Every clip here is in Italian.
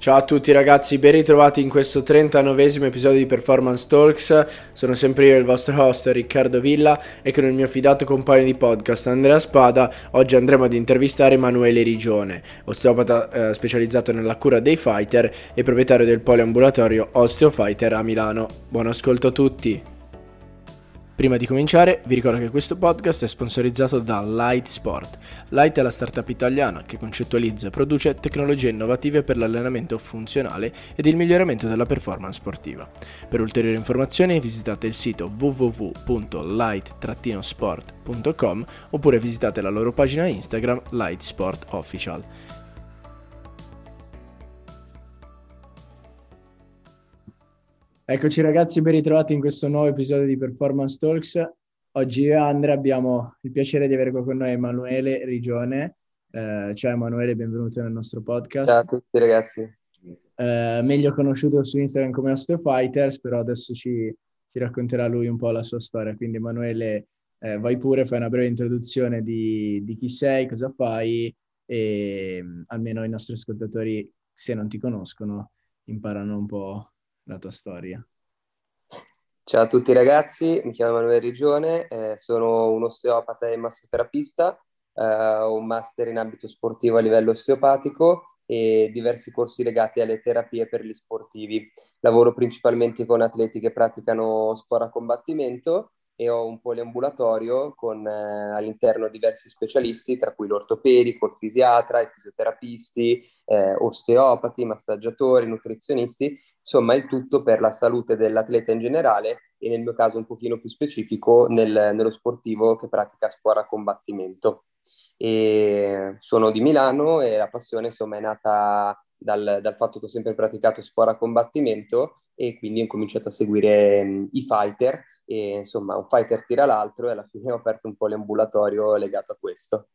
Ciao a tutti ragazzi, ben ritrovati in questo 39esimo episodio di Performance Talks. Sono sempre io il vostro host Riccardo Villa e con il mio fidato compagno di podcast Andrea Spada oggi andremo ad intervistare Emanuele Rigione, osteopata eh, specializzato nella cura dei fighter e proprietario del poliambulatorio Osteofighter a Milano. Buon ascolto a tutti! Prima di cominciare, vi ricordo che questo podcast è sponsorizzato da Light Sport. Light è la startup italiana che concettualizza e produce tecnologie innovative per l'allenamento funzionale ed il miglioramento della performance sportiva. Per ulteriori informazioni visitate il sito www.light-sport.com oppure visitate la loro pagina Instagram Light Sport Official. Eccoci ragazzi, ben ritrovati in questo nuovo episodio di Performance Talks. Oggi io e Andrea abbiamo il piacere di avere qua con noi Emanuele Rigione. Eh, ciao Emanuele, benvenuto nel nostro podcast. Ciao a tutti ragazzi. Eh, meglio conosciuto su Instagram come Osteofighters, però adesso ci, ci, racconterà lui un po' la sua storia. Quindi Emanuele, eh, vai pure, fai una breve introduzione di, di chi sei, cosa fai e almeno i nostri ascoltatori, se non ti conoscono, imparano un po' la tua storia. Ciao a tutti ragazzi, mi chiamo Emanuele Rigione, eh, sono un osteopata e massoterapista, eh, ho un master in ambito sportivo a livello osteopatico e diversi corsi legati alle terapie per gli sportivi. Lavoro principalmente con atleti che praticano sport a combattimento e ho un poliambulatorio con eh, all'interno diversi specialisti, tra cui l'ortopedico, il fisiatra, i fisioterapisti, eh, osteopati, massaggiatori, nutrizionisti, insomma il tutto per la salute dell'atleta in generale e nel mio caso un pochino più specifico nel, nello sportivo che pratica sport a combattimento. E sono di Milano e la passione insomma è nata dal, dal, fatto che ho sempre praticato sport a combattimento e quindi ho cominciato a seguire um, i fighter e insomma un fighter tira l'altro e alla fine ho aperto un po' l'ambulatorio legato a questo.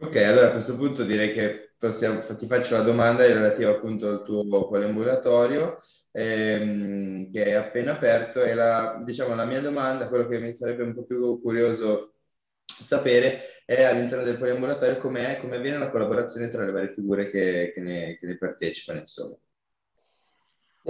Ok, allora a questo punto direi che possiamo, ti faccio la domanda relativa appunto al tuo poliambulatorio ehm, che è appena aperto e la, diciamo, la mia domanda, quello che mi sarebbe un po' più curioso sapere è all'interno del poliambulatorio come avviene la collaborazione tra le varie figure che, che, ne, che ne partecipano, insomma.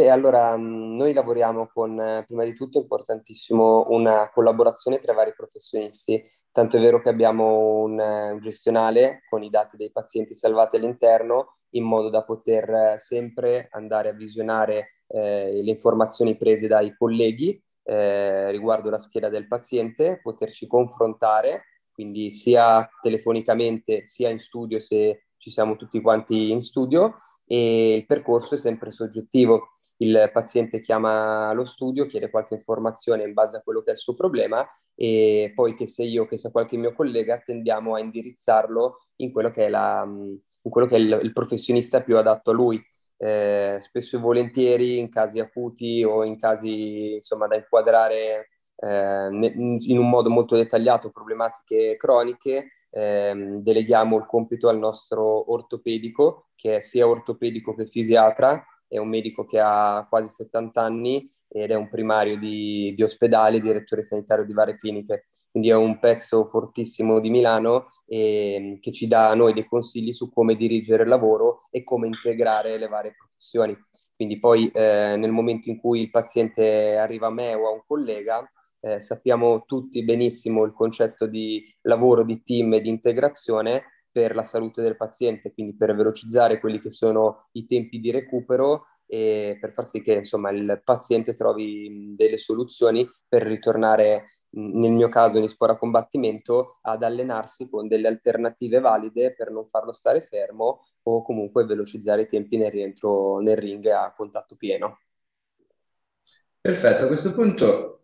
E allora noi lavoriamo con, eh, prima di tutto, importantissimo, una collaborazione tra vari professionisti, tanto è vero che abbiamo un, eh, un gestionale con i dati dei pazienti salvati all'interno, in modo da poter eh, sempre andare a visionare eh, le informazioni prese dai colleghi eh, riguardo la scheda del paziente, poterci confrontare, quindi sia telefonicamente sia in studio se ci siamo tutti quanti in studio e il percorso è sempre soggettivo il paziente chiama lo studio, chiede qualche informazione in base a quello che è il suo problema e poi che sia io, che sia qualche mio collega, tendiamo a indirizzarlo in quello che è, la, in quello che è il, il, professionista più adatto a lui. Eh, spesso e volentieri in casi acuti o in casi insomma da inquadrare eh, in un modo molto dettagliato problematiche croniche, eh, deleghiamo il compito al nostro ortopedico, che è sia ortopedico che fisiatra, è un medico che ha quasi 70 anni ed è un primario di, di ospedale, direttore sanitario di varie cliniche, quindi è un pezzo fortissimo di Milano e, che ci dà a noi dei consigli su come dirigere il lavoro e come integrare le varie professioni. Quindi poi eh, nel momento in cui il paziente arriva a me o a un collega, eh, sappiamo tutti benissimo il concetto di lavoro di team e di integrazione, per la salute del paziente, quindi per velocizzare quelli che sono i tempi di recupero e per far sì che insomma, il paziente trovi delle soluzioni per ritornare, nel mio caso in sport a combattimento, ad allenarsi con delle alternative valide per non farlo stare fermo o comunque velocizzare i tempi nel rientro nel ring a contatto pieno. Perfetto, a questo punto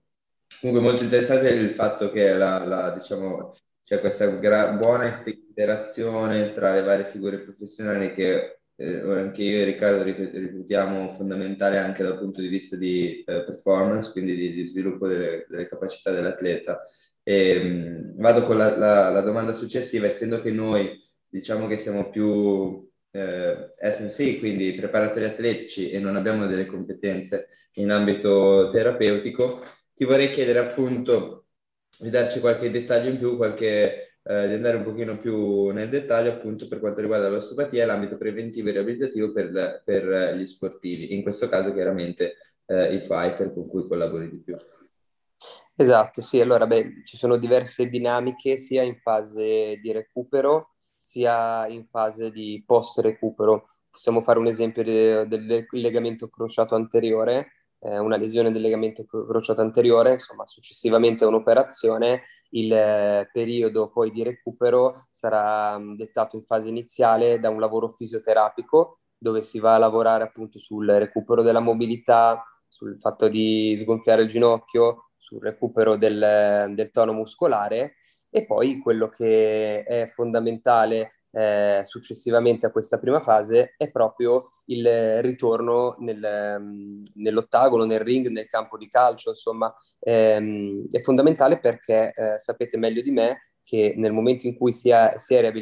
comunque molto interessante il fatto che la, la diciamo, c'è questa gra- buona interazione tra le varie figure professionali che eh, anche io e Riccardo ripetiamo fondamentale anche dal punto di vista di eh, performance, quindi di, di sviluppo delle, delle, capacità dell'atleta. E, mh, vado con la, la, la, domanda successiva, essendo che noi diciamo che siamo più eh, SNC, quindi preparatori atletici e non abbiamo delle competenze in ambito terapeutico, ti vorrei chiedere appunto di darci qualche dettaglio in più, qualche eh, di andare un pochino più nel dettaglio appunto per quanto riguarda l'osteopatia e l'ambito preventivo e riabilitativo per, per gli sportivi, in questo caso chiaramente eh, i fighter con cui collabori di più. Esatto, sì, allora beh, ci sono diverse dinamiche sia in fase di recupero sia in fase di post recupero. Possiamo fare un esempio de- del legamento crociato anteriore, eh, una lesione del legamento crociato anteriore, insomma successivamente a un'operazione, il eh, periodo poi di recupero sarà mh, dettato in fase iniziale da un lavoro fisioterapico dove si va a lavorare appunto sul recupero della mobilità, sul fatto di sgonfiare il ginocchio, sul recupero del, del tono muscolare e poi quello che è fondamentale eh, successivamente a questa prima fase è proprio il ritorno nel, nell'ottagono, nel ring, nel campo di calcio, insomma ehm, è fondamentale perché eh, sapete meglio di me che nel momento in cui si è, si è,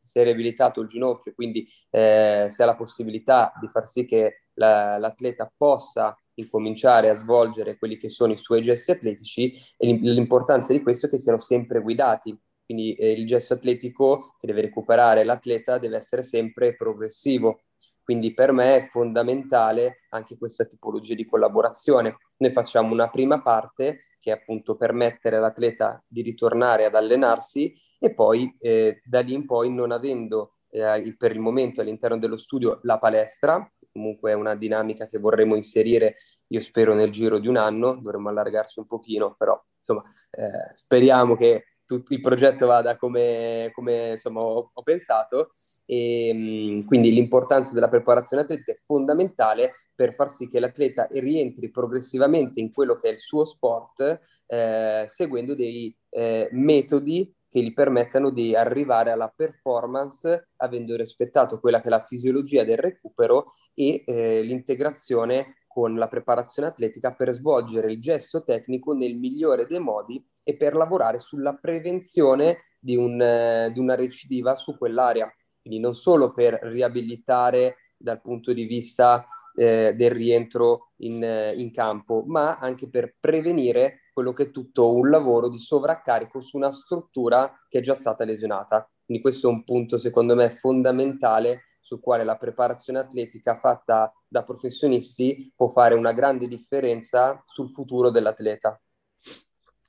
si è riabilitato il ginocchio, quindi eh, si ha la possibilità di far sì che la, l'atleta possa incominciare a svolgere quelli che sono i suoi gesti atletici e l'importanza di questo è che siano sempre guidati. Quindi eh, il gesto atletico che deve recuperare l'atleta deve essere sempre progressivo. Quindi per me è fondamentale anche questa tipologia di collaborazione. Noi facciamo una prima parte che è appunto permettere all'atleta di ritornare ad allenarsi e poi eh, da lì in poi non avendo eh, per il momento all'interno dello studio la palestra, comunque è una dinamica che vorremmo inserire, io spero nel giro di un anno, dovremmo allargarci un pochino, però insomma eh, speriamo che tutto il progetto vada come, come insomma, ho, ho, pensato. E mh, quindi l'importanza della preparazione atletica è fondamentale per far sì che l'atleta rientri progressivamente in quello che è il suo sport eh, seguendo dei eh, metodi che gli permettano di arrivare alla performance avendo rispettato quella che è la fisiologia del recupero e eh, l'integrazione con la preparazione atletica per svolgere il gesto tecnico nel migliore dei modi e per lavorare sulla prevenzione di, un, eh, di una recidiva su quell'area. Quindi non solo per riabilitare dal punto di vista eh, del rientro in, eh, in, campo, ma anche per prevenire quello che è tutto un lavoro di sovraccarico su una struttura che è già stata lesionata. Quindi questo è un punto secondo me fondamentale sul quale la preparazione atletica fatta da professionisti può fare una grande differenza sul futuro dell'atleta.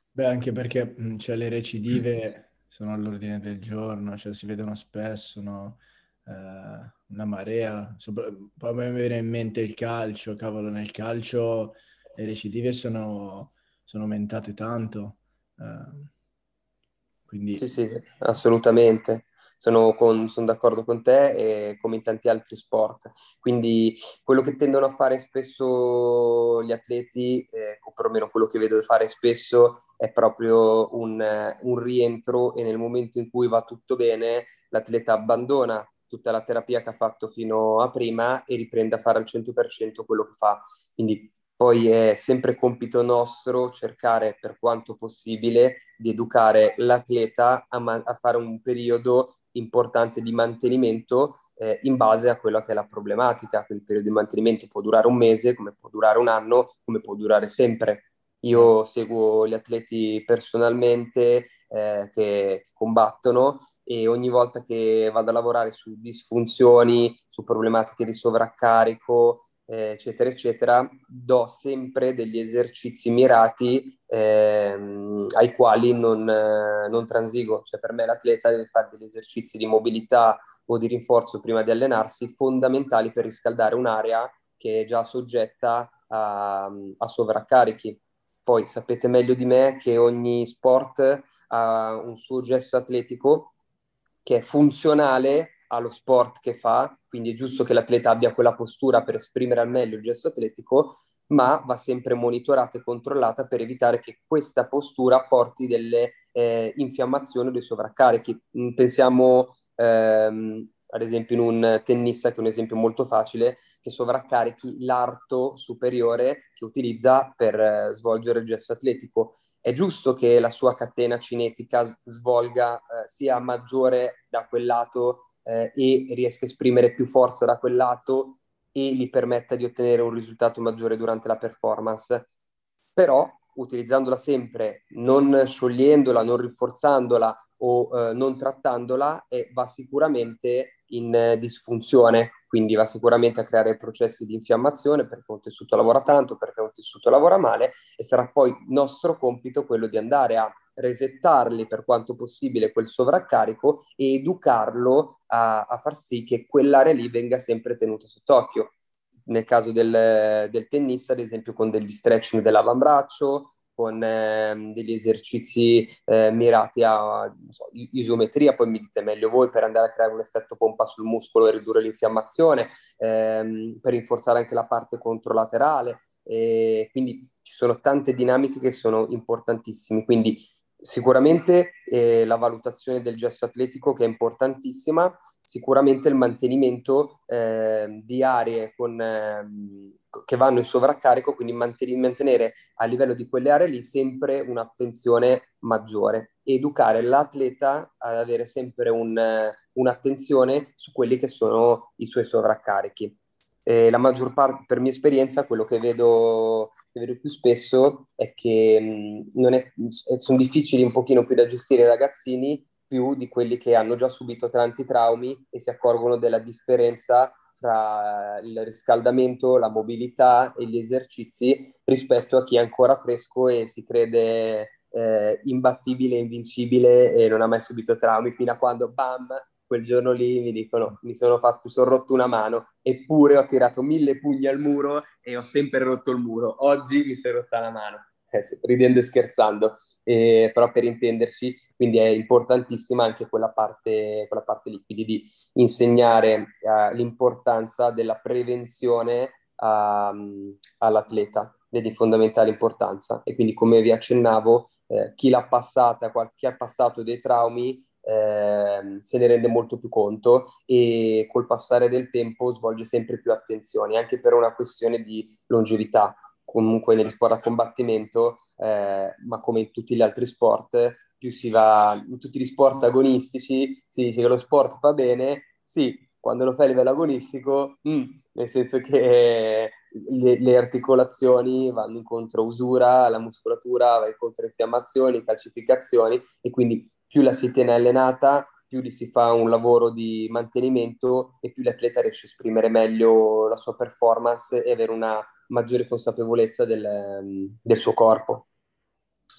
Beh, anche perché cioè, le recidive sono all'ordine del giorno, cioè, si vedono spesso, no? eh, una marea. Sopra... Poi mi viene in mente il calcio, cavolo, nel calcio le recidive sono sono aumentate tanto. Uh, quindi... Sì, sì, assolutamente. Sono, con, sono, d'accordo con te e come in tanti altri sport. Quindi quello che tendono a fare spesso gli atleti, eh, o perlomeno quello che vedo fare spesso, è proprio un, un rientro e nel momento in cui va tutto bene, l'atleta abbandona tutta la terapia che ha fatto fino a prima e riprende a fare al 100% quello che fa. Quindi poi è sempre compito nostro cercare per quanto possibile di educare l'atleta a, man- a fare un periodo importante di mantenimento eh, in base a quella che è la problematica. Quel periodo di mantenimento può durare un mese, come può durare un anno, come può durare sempre. Io seguo gli atleti personalmente eh, che, che, combattono e ogni volta che vado a lavorare su disfunzioni, su problematiche di sovraccarico, eh, eccetera, eccetera, do sempre degli esercizi mirati ehm, ai quali non, eh, non transigo. Cioè per me l'atleta deve fare degli esercizi di mobilità o di rinforzo prima di allenarsi fondamentali per riscaldare un'area che è già soggetta a, a sovraccarichi. Poi sapete meglio di me che ogni sport ha un suo gesto atletico che è funzionale allo sport che fa, quindi è giusto che l'atleta abbia quella postura per esprimere al meglio il gesto atletico, ma va sempre monitorata e controllata per evitare che questa postura porti delle eh, infiammazioni o dei sovraccarichi. Mm, pensiamo ehm, ad esempio in un tennista, che è un esempio molto facile, che sovraccarichi l'arto superiore che utilizza per eh, svolgere il gesto atletico. È giusto che la sua catena cinetica svolga eh, sia maggiore da quel lato eh, e riesca a esprimere più forza da quel lato e gli permetta di ottenere un risultato maggiore durante la performance. Però utilizzandola sempre, non sciogliendola, non rinforzandola o eh, non trattandola eh, va sicuramente in eh, disfunzione, quindi va sicuramente a creare processi di infiammazione perché un tessuto lavora tanto, perché un tessuto lavora male e sarà poi nostro compito quello di andare a resettarli per quanto possibile quel sovraccarico e educarlo a, a far sì che quell'area lì venga sempre tenuta sott'occhio. Nel caso del, del tennista, ad esempio, con degli stretching dell'avambraccio, con eh, degli esercizi eh, mirati a so, isometria, poi mi dite meglio voi, per andare a creare un effetto pompa sul muscolo e ridurre l'infiammazione, ehm, per rinforzare anche la parte controlaterale. E quindi ci sono tante dinamiche che sono importantissime. Quindi Sicuramente eh, la valutazione del gesto atletico che è importantissima, sicuramente il mantenimento eh, di aree con, eh, che vanno in sovraccarico, quindi mantenere a livello di quelle aree lì sempre un'attenzione maggiore, educare l'atleta ad avere sempre un, un'attenzione su quelli che sono i suoi sovraccarichi. La maggior parte, per mia esperienza, quello che vedo che vedo più spesso è che mh, è, sono difficili un pochino più da gestire i ragazzini più di quelli che hanno già subito tanti traumi e si accorgono della differenza tra il riscaldamento, la mobilità e gli esercizi rispetto a chi è ancora fresco e si crede eh, imbattibile, invincibile e non ha mai subito traumi fino a quando bam quel giorno lì mi dicono mi sono, fatto, sono rotto una mano, eppure ho tirato mille pugni al muro e ho sempre rotto il muro. Oggi mi è rotta la mano, eh, ridendo e scherzando, eh, però per intenderci, quindi è importantissima anche quella parte, quella parte lì, quindi di insegnare eh, l'importanza della prevenzione a, all'atleta è di fondamentale importanza. E quindi come vi accennavo eh, chi l'ha passata, chi ha passato dei traumi eh, se ne rende molto più conto e col passare del tempo svolge sempre più attenzione, anche per una questione di longevità. Comunque negli sport a combattimento, eh, ma come in tutti gli altri sport, più si va in tutti gli sport agonistici, si dice che lo sport fa bene, sì, quando lo fai a livello agonistico, mm, nel senso che le, le, articolazioni vanno incontro a usura, la muscolatura va incontro a infiammazioni, calcificazioni e quindi più la si tiene allenata, più si fa un lavoro di mantenimento e più l'atleta riesce a esprimere meglio la sua performance e avere una maggiore consapevolezza del, del suo corpo.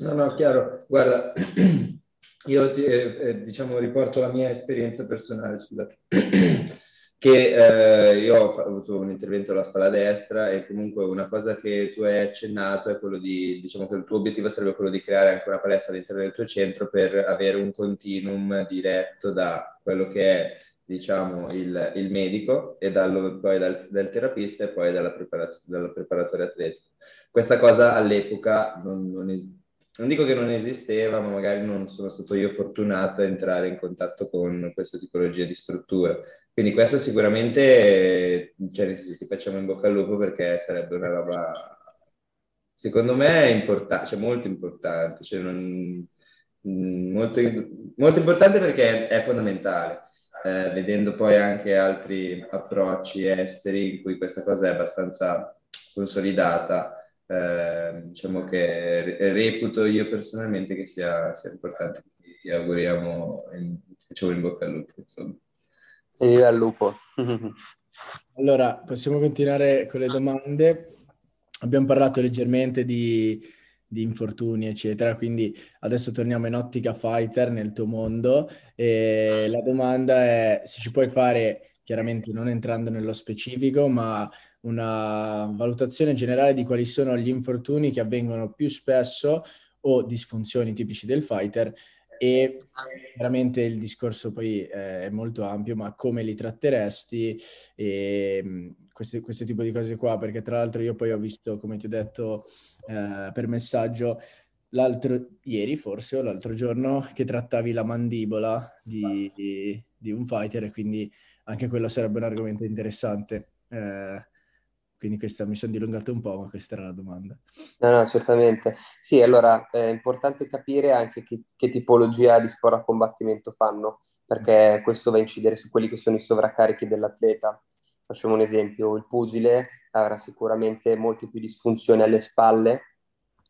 No, no, chiaro. Guarda, io eh, eh, diciamo riporto la mia esperienza personale, scusate che eh, io ho avuto un intervento alla spalla destra e comunque una cosa che tu hai accennato è quello di, diciamo che il tuo obiettivo sarebbe quello di creare anche una palestra all'interno del tuo centro per avere un continuum diretto da quello che è diciamo il, il medico e dallo, poi dal, dal, terapista e poi dalla, preparaz- dalla preparatore atletico. Questa cosa all'epoca non, non esiste non dico che non esisteva, ma magari non sono stato io fortunato a entrare in contatto con questa tipologia di struttura. Quindi questo sicuramente, cioè nel senso ti facciamo in bocca al lupo perché sarebbe una roba, secondo me, importante, cioè molto importante, cioè non, molto, molto importante perché è, fondamentale. Eh, vedendo poi anche altri approcci esteri in cui questa cosa è abbastanza consolidata, eh, diciamo che reputo io personalmente che sia, sia importante. Ti auguriamo, in, facciamo in bocca al lupo. Insomma. E viva il lupo. allora, possiamo continuare con le domande. Abbiamo parlato leggermente di, di infortuni, eccetera, quindi adesso torniamo in ottica fighter nel tuo mondo e la domanda è se ci puoi fare, chiaramente non entrando nello specifico, ma una valutazione generale di quali sono gli infortuni che avvengono più spesso o disfunzioni tipici del fighter e chiaramente il discorso poi è molto ampio, ma come li tratteresti e queste, questo tipo di cose qua, perché tra l'altro io poi ho visto, come ti ho detto eh, per messaggio, l'altro ieri forse o l'altro giorno che trattavi la mandibola di, di, di un fighter e quindi anche quello sarebbe un argomento interessante. Eh, quindi questa mi sono dilungato un po', ma questa era la domanda. No, no, certamente. Sì, allora è importante capire anche che, che tipologia di sport a combattimento fanno, perché questo va a incidere su quelli che sono i sovraccarichi dell'atleta. Facciamo un esempio, il pugile avrà sicuramente molte più disfunzioni alle spalle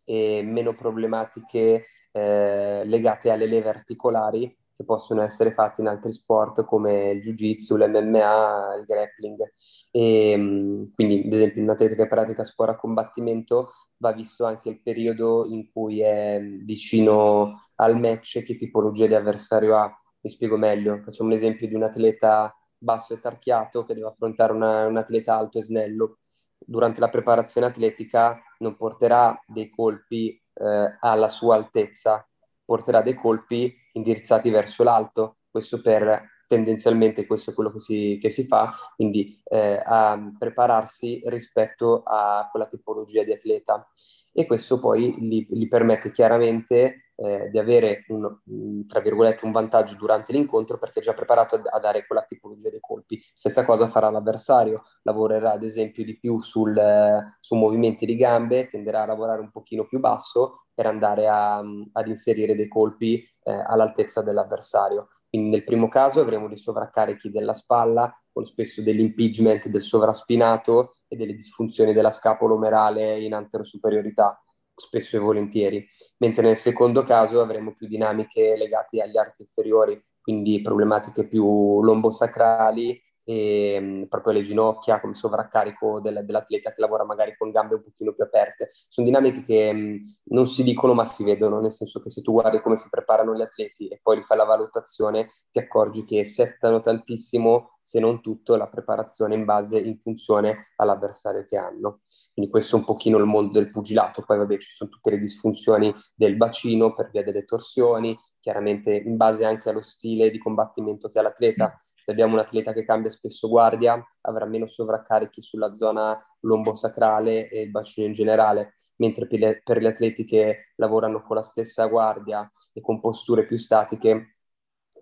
e meno problematiche eh, legate alle leve articolari che possono essere fatti in altri sport come il jiu-jitsu, l'MMA, il grappling. E, mm, quindi, ad esempio, un atleta che pratica sport a combattimento va visto anche il periodo in cui è vicino al match, che tipologia di avversario ha. Mi spiego meglio. Facciamo un esempio di un atleta basso e tarchiato che deve affrontare una, un atleta alto e snello. Durante la preparazione atletica non porterà dei colpi eh, alla sua altezza, porterà dei colpi indirizzati verso l'alto, questo per tendenzialmente questo è quello che si, che si fa, quindi eh, a prepararsi rispetto a quella tipologia di atleta. E questo poi gli, gli permette chiaramente eh, di avere un, tra virgolette, un vantaggio durante l'incontro perché è già preparato a, dare quella tipologia di colpi. Stessa cosa farà l'avversario, lavorerà ad esempio di più sul, eh, su movimenti di gambe, tenderà a lavorare un pochino più basso per andare a, ad inserire dei colpi eh, all'altezza dell'avversario. Quindi nel primo caso avremo dei sovraccarichi della spalla, con spesso dell'impingement del sovraspinato e delle disfunzioni della scapola omerale in anterosuperiorità spesso e volentieri, mentre nel secondo caso avremo più dinamiche legate agli arti inferiori, quindi problematiche più lombosacrali e mh, mm, proprio le ginocchia come sovraccarico del, dell'atleta che lavora magari con gambe un pochino più aperte. Sono dinamiche che mh, mm, non si dicono ma si vedono, nel senso che se tu guardi come si preparano gli atleti e poi li fai la valutazione, ti accorgi che settano tantissimo se non tutto, la preparazione in base, in funzione all'avversario che hanno. Quindi questo è un pochino il mondo del pugilato, poi vabbè ci sono tutte le disfunzioni del bacino per via delle torsioni, chiaramente in base anche allo stile di combattimento che ha l'atleta. Se abbiamo un atleta che cambia spesso guardia, avrà meno sovraccarichi sulla zona lombosacrale e il bacino in generale, mentre per, le, per gli atleti che lavorano con la stessa guardia e con posture più statiche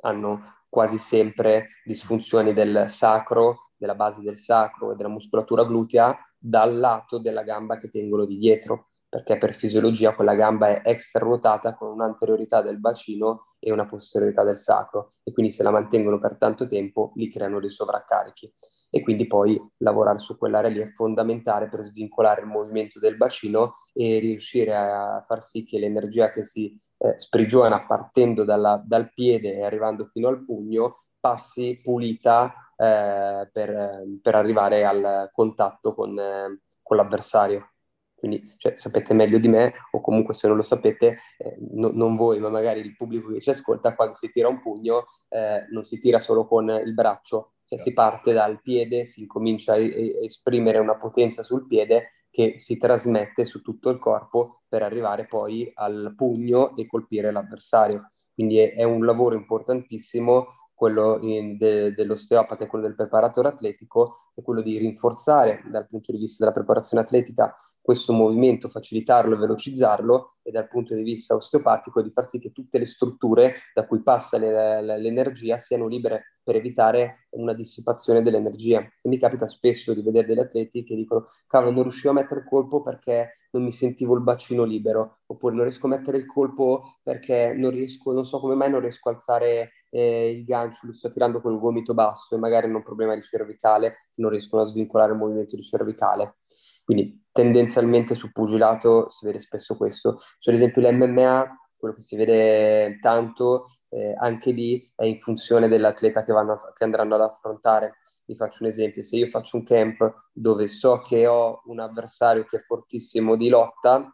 hanno quasi sempre disfunzioni del sacro, della base del sacro e della muscolatura glutea dal lato della gamba che tengono di dietro, perché per fisiologia quella gamba è extra ruotata con un'anteriorità del bacino e una posteriorità del sacro e quindi se la mantengono per tanto tempo li creano dei sovraccarichi e quindi poi lavorare su quell'area lì è fondamentale per svincolare il movimento del bacino e riuscire a far sì che l'energia che si eh, sprigiona partendo dalla, dal piede e arrivando fino al pugno, passi pulita eh, per, per, arrivare al contatto con, eh, con l'avversario. Quindi cioè, sapete meglio di me, o comunque se non lo sapete, eh, no, non voi, ma magari il pubblico che ci ascolta, quando si tira un pugno eh, non si tira solo con il braccio, cioè si parte dal piede, si comincia a, a esprimere una potenza sul piede che si trasmette su tutto il corpo per arrivare poi al pugno e colpire l'avversario. Quindi è, è un lavoro importantissimo quello in, de, dell'osteopata e quello del preparatore atletico, è quello di rinforzare dal punto di vista della preparazione atletica questo movimento, facilitarlo e velocizzarlo e dal punto di vista osteopatico di far sì che tutte le strutture da cui passa le, le, l'energia siano libere per evitare una dissipazione dell'energia. E mi capita spesso di vedere degli atleti che dicono cavolo non riuscivo a mettere il colpo perché non mi sentivo il bacino libero, oppure non riesco a mettere il colpo perché non riesco, non so come mai non riesco a alzare eh, il gancio, lo sto tirando con il gomito basso e magari hanno un problema di cervicale, non riescono a svincolare il movimento di cervicale. Quindi tendenzialmente sul pugilato si vede spesso questo. Su ad esempio l'MMA, quello che si vede tanto, eh, anche lì è in funzione dell'atleta che, vanno che andranno ad affrontare. Vi faccio un esempio, se io faccio un camp dove so che ho un avversario che è fortissimo di lotta,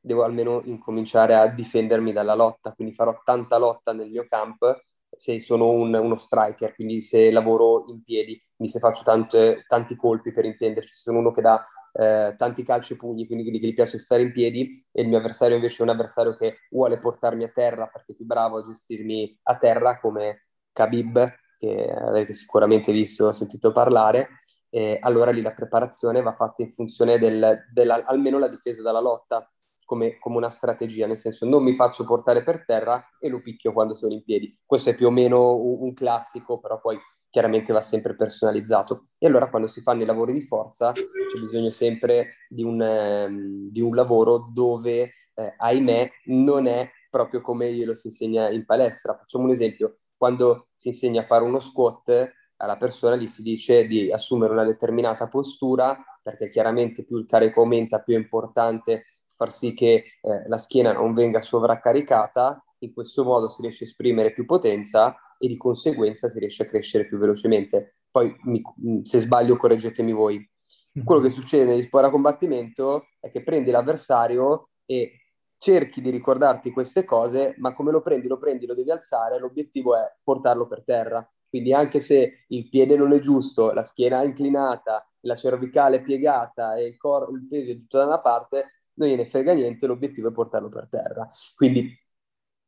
devo almeno incominciare a difendermi dalla lotta, quindi farò tanta lotta nel mio camp se sono un, uno striker, quindi se lavoro in piedi, quindi se faccio tante, tanti colpi per intenderci, se sono uno che dà eh, tanti calci e pugni, quindi che gli piace stare in piedi, e il mio avversario invece è un avversario che vuole portarmi a terra perché è più bravo a gestirmi a terra, come Khabib, che avrete sicuramente visto o sentito parlare, eh, allora lì la preparazione va fatta in funzione del, della, almeno la difesa dalla lotta, come, come, una strategia, nel senso non mi faccio portare per terra e lo picchio quando sono in piedi. Questo è più o meno un, un classico, però poi chiaramente va sempre personalizzato. E allora quando si fanno i lavori di forza c'è bisogno sempre di un, um, di un lavoro dove, eh, ahimè, non è proprio come glielo si insegna in palestra. Facciamo un esempio, quando si insegna a fare uno squat, alla persona gli si dice di assumere una determinata postura, perché chiaramente più il carico aumenta, più è importante far sì che eh, la schiena non venga sovraccaricata in questo modo si riesce a esprimere più potenza e di conseguenza si riesce a crescere più velocemente. Poi mi, se sbaglio correggetemi voi. Quello che succede negli sport a combattimento è che prendi l'avversario e cerchi di ricordarti queste cose, ma come lo prendi, lo prendi, lo devi alzare, l'obiettivo è portarlo per terra. Quindi anche se il piede non è giusto, la schiena è inclinata, la cervicale è piegata e il, cor- il peso è tutto da una parte, non gliene frega niente, l'obiettivo è portarlo per terra. Quindi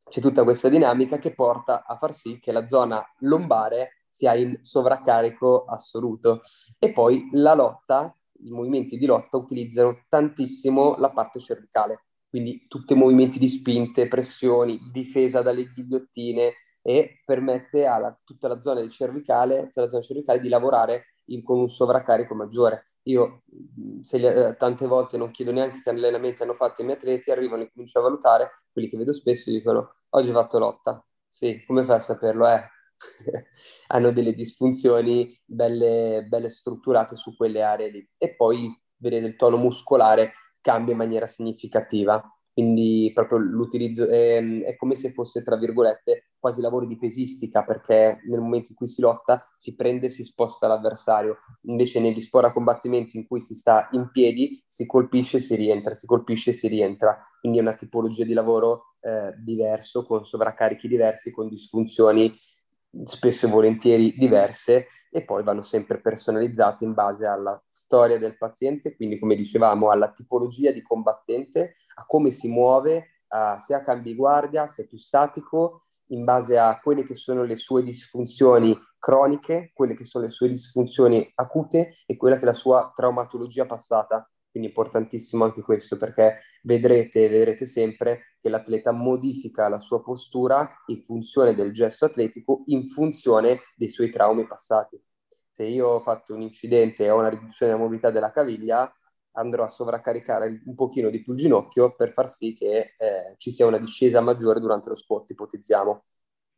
c'è tutta questa dinamica che porta a far sì che la zona lombare sia in sovraccarico assoluto. E poi la lotta, i movimenti di lotta utilizzano tantissimo la parte cervicale, quindi tutti movimenti di spinte, pressioni, difesa dalle ghigliottine e permette a tutta la zona cervicale, la zona cervicale di lavorare in, con un sovraccarico maggiore. Io se li, eh, tante volte non chiedo neanche che allenamenti hanno fatto i miei atleti, arrivano e comincio a valutare, quelli che vedo spesso dicono oggi ho fatto lotta. Sì, come fai a saperlo? Eh, hanno delle disfunzioni belle, belle strutturate su quelle aree lì. E poi, vedete, il tono muscolare cambia in maniera significativa. Quindi proprio l'utilizzo è, è, come se fosse, tra virgolette, quasi lavoro di pesistica, perché nel momento in cui si lotta si prende e si sposta l'avversario. Invece negli sport a combattimento in cui si sta in piedi, si colpisce e si rientra, si colpisce e si rientra. Quindi è una tipologia di lavoro eh, diverso, con sovraccarichi diversi, con disfunzioni spesso e volentieri diverse e poi vanno sempre personalizzate in base alla storia del paziente, quindi come dicevamo alla tipologia di combattente, a come si muove, a, se ha cambi guardia, se è più statico, in base a quelle che sono le sue disfunzioni croniche, quelle che sono le sue disfunzioni acute e quella che è la sua traumatologia passata. Quindi importantissimo anche questo perché vedrete, vedrete sempre che l'atleta modifica la sua postura in funzione del gesto atletico, in funzione dei suoi traumi passati. Se io ho fatto un incidente e ho una riduzione della mobilità della caviglia, andrò a sovraccaricare un pochino di più il ginocchio per far sì che eh, ci sia una discesa maggiore durante lo sport, ipotizziamo.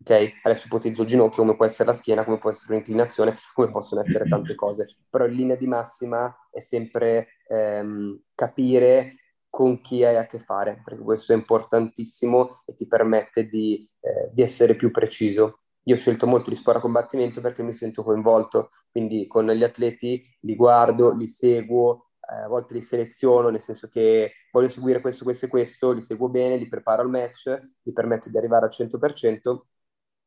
Ok? Adesso ipotizzo il ginocchio, come può essere la schiena, come può essere un'inclinazione, come possono essere tante cose. Però in linea di massima è sempre ehm, capire con chi hai a che fare, perché questo è importantissimo e ti permette di, eh, di essere più preciso. Io ho scelto molto gli sport a combattimento perché mi sento coinvolto, quindi con gli atleti li guardo, li seguo, eh, a volte li seleziono, nel senso che voglio seguire questo, questo e questo, li seguo bene, li preparo al match, mi permetto di arrivare al 100%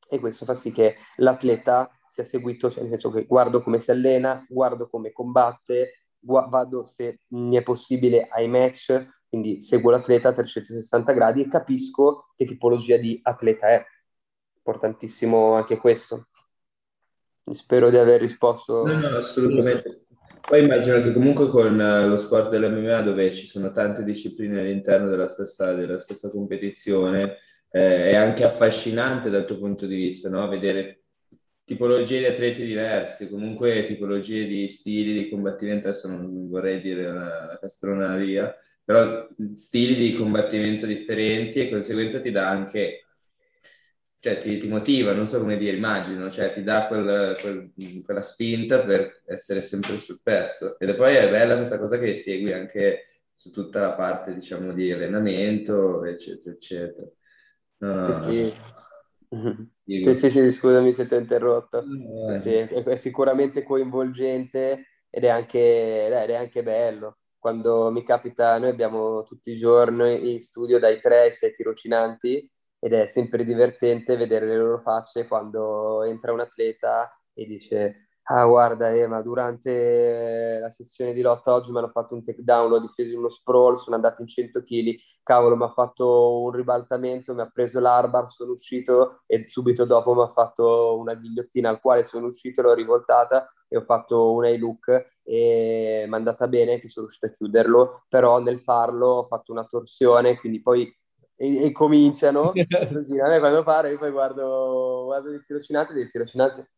e questo fa sì che l'atleta sia seguito, cioè nel senso che guardo come si allena, guardo come combatte, gu- vado se mi è possibile ai match, quindi seguo l'atleta a 360 gradi e capisco che tipologia di atleta è. Importantissimo anche questo. Spero di aver risposto. No, no, assolutamente. Poi immagino che comunque con eh, lo sport dell'MMA dove ci sono tante discipline all'interno della stessa, della stessa competizione, eh, è anche affascinante dal tuo punto di vista, no? Vedere tipologie di atleti diverse, comunque tipologie di stili di combattimento, adesso non vorrei dire una castroneria, però stili di combattimento differenti e conseguenza ti dà anche, cioè ti, ti, motiva, non so come dire, immagino, cioè ti dà quel, quel, quella spinta per essere sempre sul pezzo. E poi è bella questa cosa che segui anche su tutta la parte, diciamo, di allenamento, eccetera, eccetera. No, no, sì. Sì, sì, sì, scusami se ti ho interrotto. Eh. Sì, è, è, sicuramente coinvolgente ed è, anche, ed è anche bello. Quando mi capita, noi abbiamo tutti i giorni in studio dai 3 ai 6 tirocinanti ed è sempre divertente vedere le loro facce quando entra un atleta e dice ah guarda Ema, durante la sessione di lotta oggi mi hanno fatto un takedown, ho difeso uno sprawl, sono andato in 100 kg, cavolo mi ha fatto un ribaltamento, mi ha preso l'arbar, sono uscito e subito dopo mi ha fatto una ghigliottina al quale sono uscito, l'ho rivoltata e ho fatto un A-look e mi è andata bene che sono riuscito a chiuderlo, però nel farlo ho fatto una torsione, quindi poi e, e cominciano così, a me quando pare io poi guardo, guardo il tirocinante e il tirocinante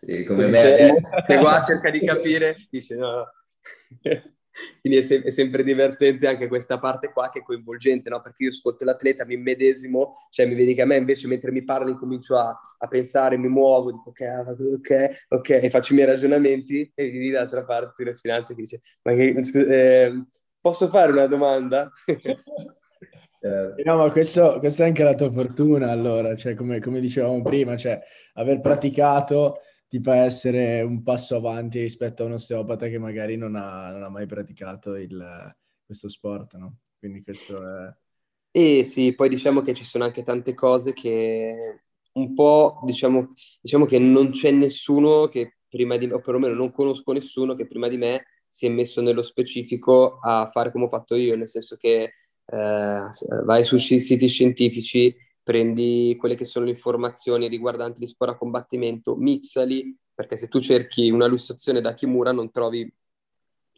sì, come me. Fermo, che qua cerca di capire, dice no. Quindi è, se- è, sempre divertente anche questa parte qua che è coinvolgente, no? Perché io ascolto l'atleta, mi medesimo, cioè mi vedi che a me invece mentre mi parli comincio a, a pensare, mi muovo, dico ok, ah, ok, ok, e faccio i miei ragionamenti e lì dall'altra parte il raffinante che dice, ma che, eh, posso fare una domanda? Certo. No, ma questo, questa è anche la tua fortuna, allora, cioè, come, come dicevamo prima, cioè, aver praticato ti fa essere un passo avanti rispetto a un osteopata che magari non ha, non ha mai praticato il, questo sport, no? Quindi questo è... E sì, poi diciamo che ci sono anche tante cose che un po', diciamo, diciamo che non c'è nessuno che prima di me, o perlomeno non conosco nessuno che prima di me si è messo nello specifico a fare come ho fatto io, nel senso che eh, vai sui siti scientifici, prendi quelle che sono le informazioni riguardanti gli sport a combattimento, mixali, perché se tu cerchi una lussazione da Kimura non trovi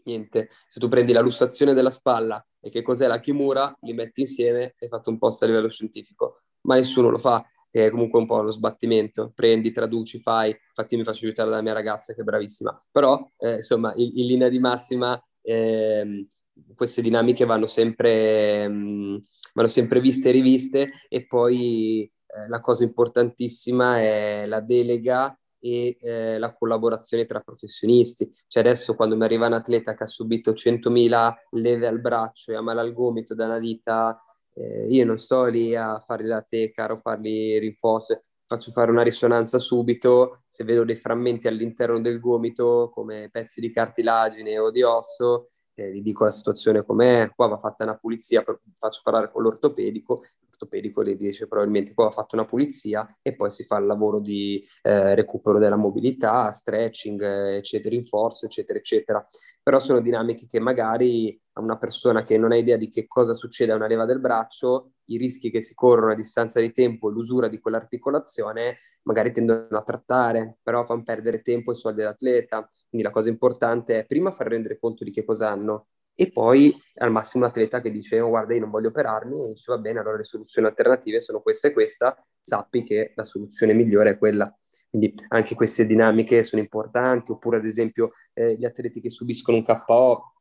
niente. Se tu prendi la lussazione della spalla e che cos'è la Kimura, li metti insieme e fatto un post a livello scientifico, ma nessuno lo fa è comunque un po' uno sbattimento, prendi, traduci, fai, infatti mi faccio aiutare dalla mia ragazza che è bravissima, però eh, insomma in, in, linea di massima eh, queste dinamiche vanno sempre, mh, mm, vanno sempre viste e riviste e poi eh, la cosa importantissima è la delega e eh, la collaborazione tra professionisti. Cioè adesso quando mi arriva un atleta che ha subito 100.000 leve al braccio e ha male al gomito da una vita, eh, io non sto lì a fargli la teca o fargli rinforzi, faccio fare una risonanza subito, se vedo dei frammenti all'interno del gomito come pezzi di cartilagine o di osso, eh, gli dico la situazione com'è, qua va fatta una pulizia, faccio parlare con l'ortopedico, l'ortopedico le dice probabilmente qua va fatta una pulizia e poi si fa il lavoro di eh, recupero della mobilità, stretching, eccetera, rinforzo, eccetera, eccetera. Però sono dinamiche che magari a una persona che non ha idea di che cosa succede a una leva del braccio, i rischi che si corrono a distanza di tempo l'usura di quell'articolazione magari tendono a trattare, però fanno perdere tempo e soldi all'atleta. Quindi la cosa importante è prima far rendere conto di che cosa hanno e poi al massimo l'atleta che dice oh, guarda io non voglio operarmi e dice va bene allora le soluzioni alternative sono questa e questa sappi che la soluzione migliore è quella quindi anche queste dinamiche sono importanti oppure ad esempio eh, gli atleti che subiscono un KO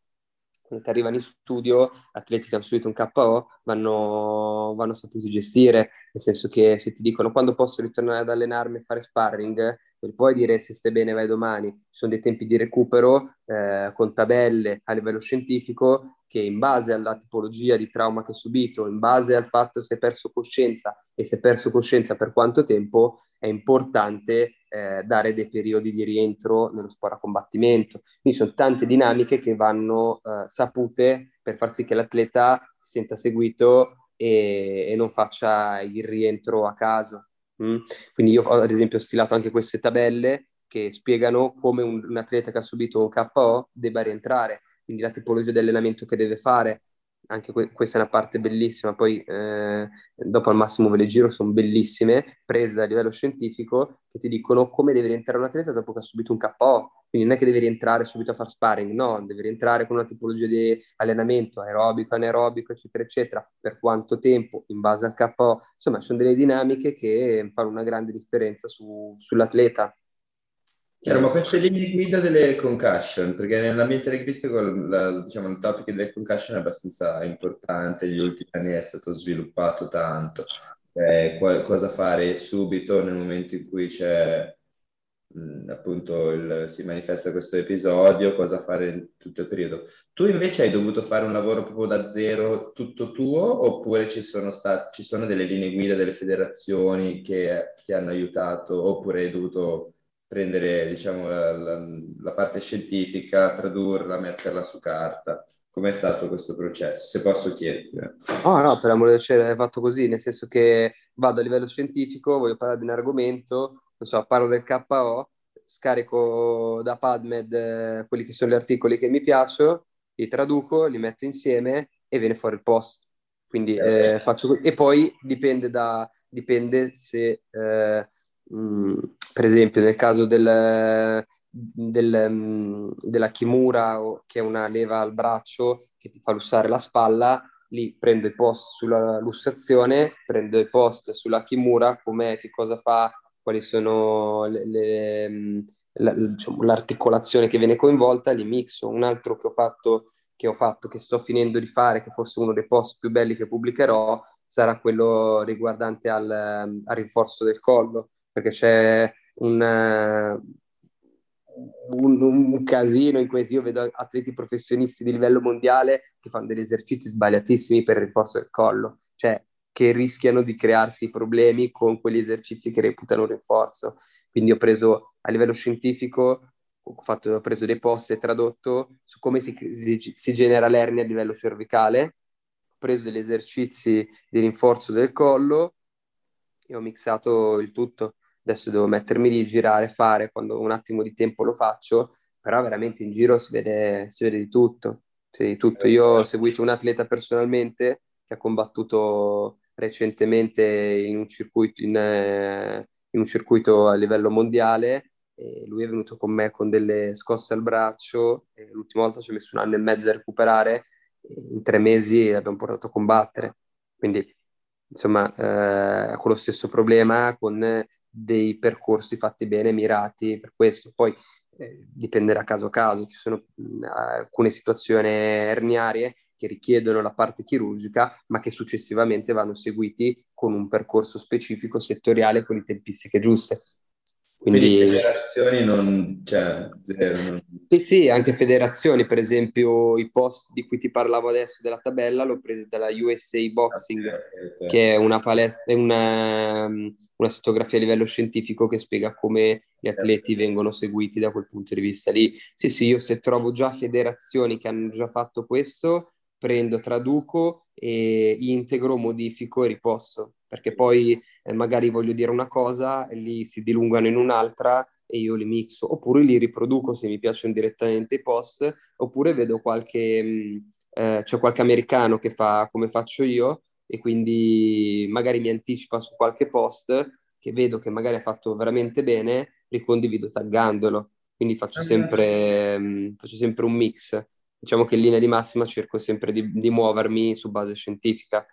quando ti arrivano in studio, atleti che hanno subito un KO vanno, vanno saputi gestire, nel senso che se ti dicono quando posso ritornare ad allenarmi e fare sparring, puoi dire se stai bene vai domani, ci sono dei tempi di recupero eh, con tabelle a livello scientifico che in base alla tipologia di trauma che hai subito, in base al fatto se hai perso coscienza e se hai perso coscienza per quanto tempo, è importante eh, dare dei periodi di rientro nello sport a combattimento. Quindi sono tante dinamiche che vanno eh, sapute per far sì che l'atleta si senta seguito e, e non faccia il rientro a caso. Mm? Quindi io ad esempio ho stilato anche queste tabelle che spiegano come un, un atleta che ha subito un KO debba rientrare, quindi la tipologia di allenamento che deve fare, anche que- questa è una parte bellissima, poi eh, dopo al massimo ve le giro, sono bellissime, prese a livello scientifico, che ti dicono come deve rientrare un atleta dopo che ha subito un KO, quindi non è che deve rientrare subito a far sparring, no, deve rientrare con una tipologia di allenamento aerobico, anaerobico, eccetera, eccetera, per quanto tempo, in base al KO, insomma, sono delle dinamiche che fanno una grande differenza su- sull'atleta. Chiaro, ma queste linee guida delle concussion, perché nell'ambiente rugbistico la, diciamo, il topic delle concussion è abbastanza importante, negli ultimi anni è stato sviluppato tanto, eh, qual- cosa fare subito nel momento in cui c'è mh, appunto il, si manifesta questo episodio, cosa fare in tutto il periodo. Tu invece hai dovuto fare un lavoro proprio da zero, tutto tuo, oppure ci sono, stat- ci sono delle linee guida delle federazioni che ti hanno aiutato, oppure hai dovuto prendere diciamo, la, la, la, parte scientifica, tradurla, metterla su carta. Com'è stato questo processo? Se posso chiederti. Oh, no, per amore del cielo, è fatto così, nel senso che vado a livello scientifico, voglio parlare di un argomento, non so, parlo del KO, scarico da PubMed eh, quelli che sono gli articoli che mi piacciono, li traduco, li metto insieme e viene fuori il post. Quindi eh, faccio e poi dipende da dipende se eh, Mm, per esempio nel caso del, del, mm, della Kimura, che è una leva al braccio che ti fa lussare la spalla, lì prendo i post sulla lussazione, prendo i post sulla Kimura, com'è, che cosa fa, quali sono le, le, mm, la, diciamo, l'articolazione che viene coinvolta, li mixo. Un altro che ho fatto che ho fatto, che sto finendo di fare, che forse uno dei post più belli che pubblicherò, sarà quello riguardante al, al rinforzo del collo perché c'è un, uh, un, un, casino in cui io vedo atleti professionisti di livello mondiale che fanno degli esercizi sbagliatissimi per il rinforzo del collo. cioè che rischiano di crearsi problemi con quegli esercizi che reputano rinforzo. Quindi ho preso a livello scientifico, ho, fatto, ho preso dei post e tradotto su come si, si, si genera l'ernia a livello cervicale, ho preso degli esercizi di rinforzo del collo e ho mixato il tutto. Adesso devo mettermi lì, girare, fare, quando ho un attimo di tempo lo faccio, però veramente in giro si vede, si vede di tutto. Vede di tutto. Io ho seguito un atleta personalmente che ha combattuto recentemente in un circuito, in, eh, in un circuito a livello mondiale lui è venuto con me con delle scosse al braccio l'ultima volta ci ho messo un anno e mezzo a recuperare in tre mesi l'abbiamo portato a combattere quindi insomma eh, con lo stesso problema con dei percorsi fatti bene mirati per questo poi eh, dipende da caso a caso ci sono mh, alcune situazioni erniarie che richiedono la parte chirurgica, ma che successivamente vanno seguiti con un percorso specifico settoriale con le tempistiche giuste. Quindi, Quindi federazioni non c'è, cioè, zero. Non... Sì, sì, anche federazioni, per esempio i post di cui ti parlavo adesso della tabella l'ho presa dalla USA Boxing, okay, okay. che è una palestra, una, una fotografia a livello scientifico che spiega come gli atleti vengono seguiti da quel punto di vista lì. Sì, sì, io se trovo già federazioni che hanno già fatto questo, prendo, traduco e integro, modifico e riposto, perché poi eh, magari voglio dire una cosa lì si dilungano in un'altra e io li mixo, oppure li riproduco se mi piacciono direttamente i post, oppure vedo qualche, mh, mm, eh, c'è qualche americano che fa come faccio io e quindi magari mi anticipa su qualche post che vedo che magari ha fatto veramente bene, ricondivido taggandolo. Quindi faccio sempre, mh, mm, faccio sempre un mix diciamo che in linea di massima cerco sempre di, di muovermi su base scientifica.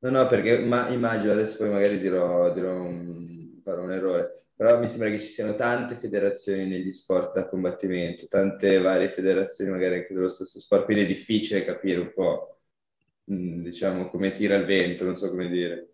No, no, perché ma, immagino, adesso poi magari dirò, dirò un, farò un errore, però mi sembra che ci siano tante federazioni negli sport a combattimento, tante varie federazioni magari anche dello stesso sport, quindi è difficile capire un po', mm, diciamo, come tira il vento, non so come dire.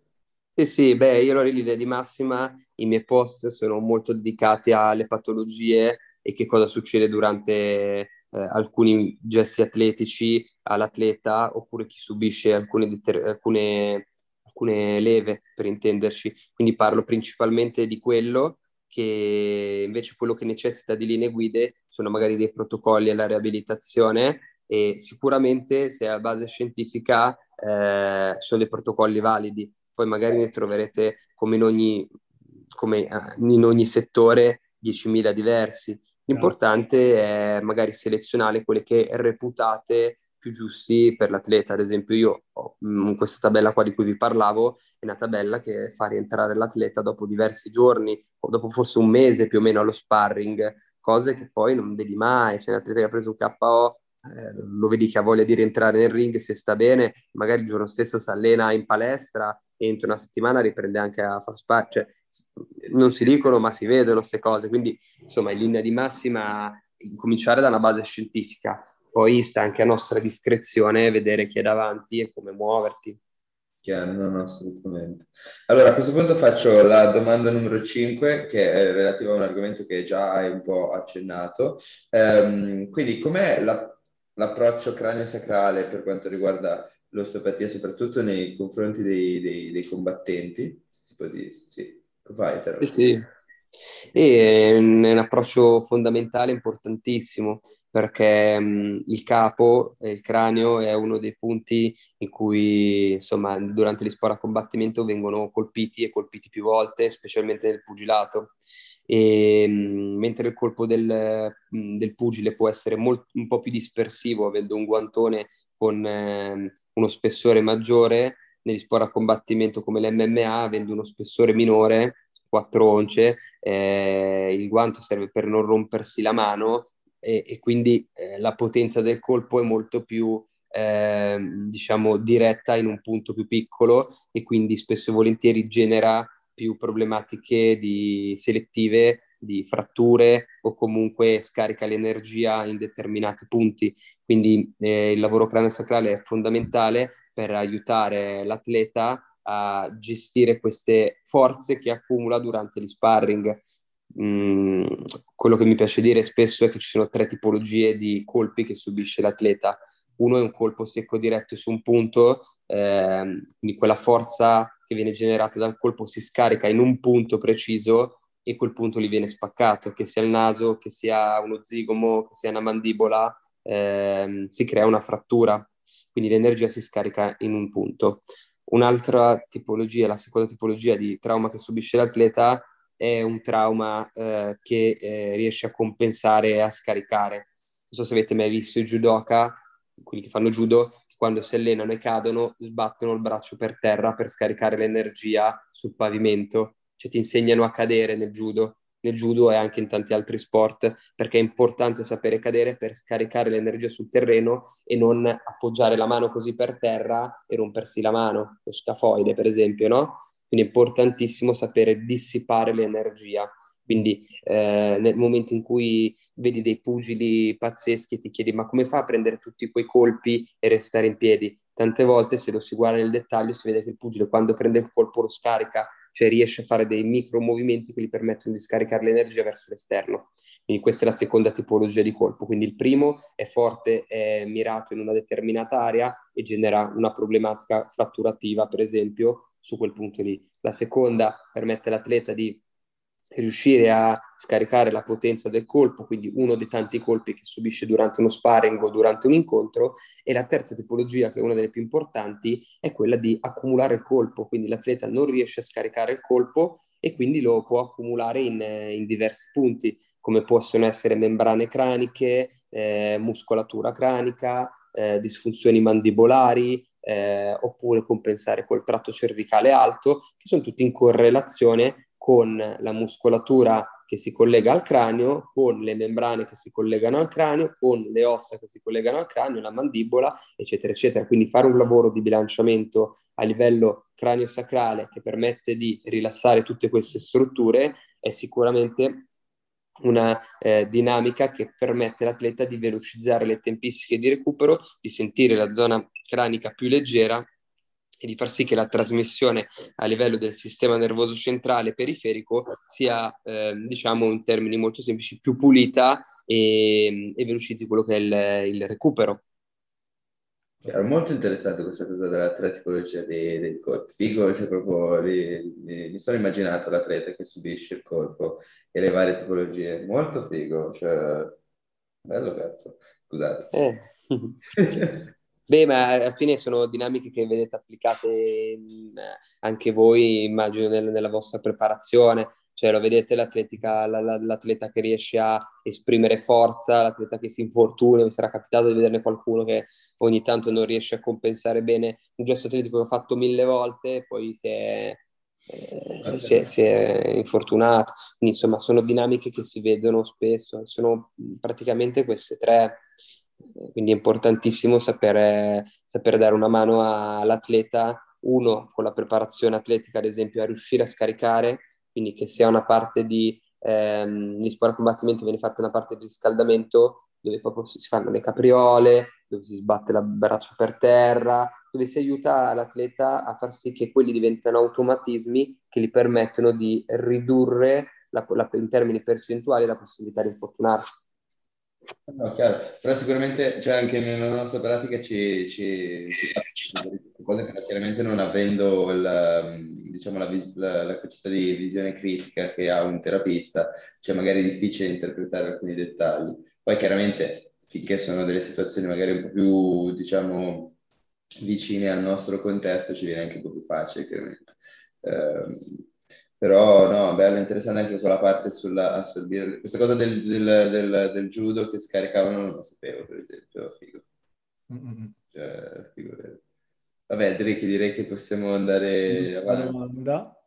Sì, sì, beh, io allora in linea di massima i miei post sono molto dedicati alle patologie e che cosa succede durante eh, alcuni gesti atletici all'atleta oppure chi subisce alcune, deter- alcune, alcune leve, per intenderci. Quindi parlo principalmente di quello che invece quello che necessita di linee guide sono magari dei protocolli alla riabilitazione e sicuramente se a base scientifica eh, sono dei protocolli validi, poi magari ne troverete come in ogni, come eh, in ogni settore 10.000 diversi. L'importante è magari selezionare quelle che reputate più giusti per l'atleta. Ad esempio, io ho mh, mm, questa tabella qua di cui vi parlavo, è una tabella che fa rientrare l'atleta dopo diversi giorni, o dopo forse un mese più o meno allo sparring, cose che poi non vedi mai. C'è un atleta che ha preso un KO, eh, lo vedi che ha voglia di rientrare nel ring se sta bene, magari il giorno stesso si allena in palestra e entro una settimana riprende anche a far sparring. Cioè, non si dicono ma si vedono queste cose, quindi insomma in linea di massima cominciare da una base scientifica, poi sta anche a nostra discrezione vedere chi è davanti e come muoverti. Chiaro, no, no, assolutamente. Allora, a questo punto faccio la domanda numero 5, che è relativa a un argomento che già hai un po' accennato. Um, quindi, com'è la, l'approccio cranio-sacrale per quanto riguarda l'osteopatia, soprattutto nei confronti dei, dei, dei combattenti? Si può dire, sì. Eh sì. E è un approccio fondamentale, importantissimo, perché mh, il capo, il cranio, è uno dei punti in cui, insomma, durante gli sport a combattimento vengono colpiti e colpiti più volte, specialmente nel pugilato. E, mentre il colpo del, del pugile può essere molt, un po' più dispersivo, avendo un guantone con eh, uno spessore maggiore, negli sport a combattimento come l'MMA, avendo uno spessore minore, quattro once, eh, il guanto serve per non rompersi la mano e, e quindi eh, la potenza del colpo è molto più, eh, diciamo, diretta in un punto più piccolo e quindi spesso e volentieri genera più problematiche di selettive di fratture o comunque scarica l'energia in determinati punti. Quindi eh, il lavoro cranio-sacrale è fondamentale per aiutare l'atleta a gestire queste forze che accumula durante gli sparring. Mm, quello che mi piace dire spesso è che ci sono tre tipologie di colpi che subisce l'atleta. Uno è un colpo secco diretto su un punto, ehm, quindi quella forza che viene generata dal colpo si scarica in un punto preciso e quel punto gli viene spaccato, che sia il naso, che sia uno zigomo, che sia una mandibola, ehm, si crea una frattura, quindi l'energia si scarica in un punto. Un'altra tipologia, la seconda tipologia di trauma che subisce l'atleta è un trauma eh, che eh, riesce a compensare e a scaricare. Non so se avete mai visto i judoka, quelli che fanno judo, quando si allenano e cadono sbattono il braccio per terra per scaricare l'energia sul pavimento, cioè ti insegnano a cadere nel judo nel judo e anche in tanti altri sport, perché è importante sapere cadere per scaricare l'energia sul terreno e non appoggiare la mano così per terra e rompersi la mano, lo scafoide per esempio, no? Quindi è importantissimo sapere dissipare l'energia. Quindi eh, nel momento in cui vedi dei pugili pazzeschi e ti chiedi ma come fa a prendere tutti quei colpi e restare in piedi? Tante volte se lo si guarda nel dettaglio si vede che il pugile quando prende il colpo lo scarica cioè riesce a fare dei micro movimenti che gli permettono di scaricare l'energia verso l'esterno. Quindi questa è la seconda tipologia di colpo. Quindi il primo è forte, è mirato in una determinata area e genera una problematica fratturativa, per esempio, su quel punto lì. La seconda permette all'atleta di riuscire a scaricare la potenza del colpo, quindi uno dei tanti colpi che subisce durante uno sparring o durante un incontro, e la terza tipologia, che è una delle più importanti, è quella di accumulare il colpo, quindi l'atleta non riesce a scaricare il colpo e quindi lo può accumulare in, in diversi punti, come possono essere membrane craniche, eh, muscolatura cranica, eh, disfunzioni mandibolari, eh, oppure compensare col tratto cervicale alto, che sono tutti in correlazione con la muscolatura che si collega al cranio, con le membrane che si collegano al cranio, con le ossa che si collegano al cranio, la mandibola, eccetera, eccetera. Quindi fare un lavoro di bilanciamento a livello cranio-sacrale che permette di rilassare tutte queste strutture è sicuramente una eh, dinamica che permette all'atleta di velocizzare le tempistiche di recupero, di sentire la zona cranica più leggera e di far sì che la trasmissione a livello del sistema nervoso centrale periferico sia, eh, diciamo, in termini molto semplici, più pulita e, e velocizzi quello che è il, il recupero. Ero molto interessante questa cosa della tipologia dei, dei colpi. Figo, cioè proprio li, li, mi sono immaginato l'atleta che subisce il colpo e le varie tipologie. Molto figo, cioè bello cazzo. Scusate. Eh. Beh, ma alla fine sono dinamiche che vedete applicate in, anche voi, immagino, nel, nella vostra preparazione. Cioè, lo vedete l'atletica, l'atleta che riesce a esprimere forza, l'atleta che si infortuna, mi sarà capitato di vederne qualcuno che ogni tanto non riesce a compensare bene un gesto atletico che ho fatto mille volte e poi si è, eh, si, è, si è, infortunato. Quindi, insomma, sono dinamiche che si vedono spesso, sono praticamente queste tre quindi è importantissimo sapere, sapere dare una mano all'atleta, uno con la preparazione atletica, ad esempio, a riuscire a scaricare, quindi che sia una parte di, ehm, sport a combattimento viene fatta una parte di riscaldamento dove proprio si fanno le capriole, dove si sbatte il braccio per terra, dove si aiuta l'atleta a far sì che quelli diventino automatismi che gli permettono di ridurre la, la, in termini percentuali la possibilità di infortunarsi. No, chiaro, però sicuramente cioè, anche nella nostra pratica ci, ci, ci cose che chiaramente non avendo il, diciamo, la, la, la, capacità di visione critica che ha un terapista, cioè magari è difficile interpretare alcuni dettagli. Poi chiaramente finché sono delle situazioni magari un po' più, diciamo, vicine al nostro contesto, ci viene anche un po' più facile, chiaramente. Eh, però no, bello, interessante anche quella parte sulla assorbire. Questa cosa del, del, del, del, judo che scaricavano non lo sapevo, per esempio, figo. Cioè, figo Vabbè, direi che, direi che possiamo andare avanti. Una domanda,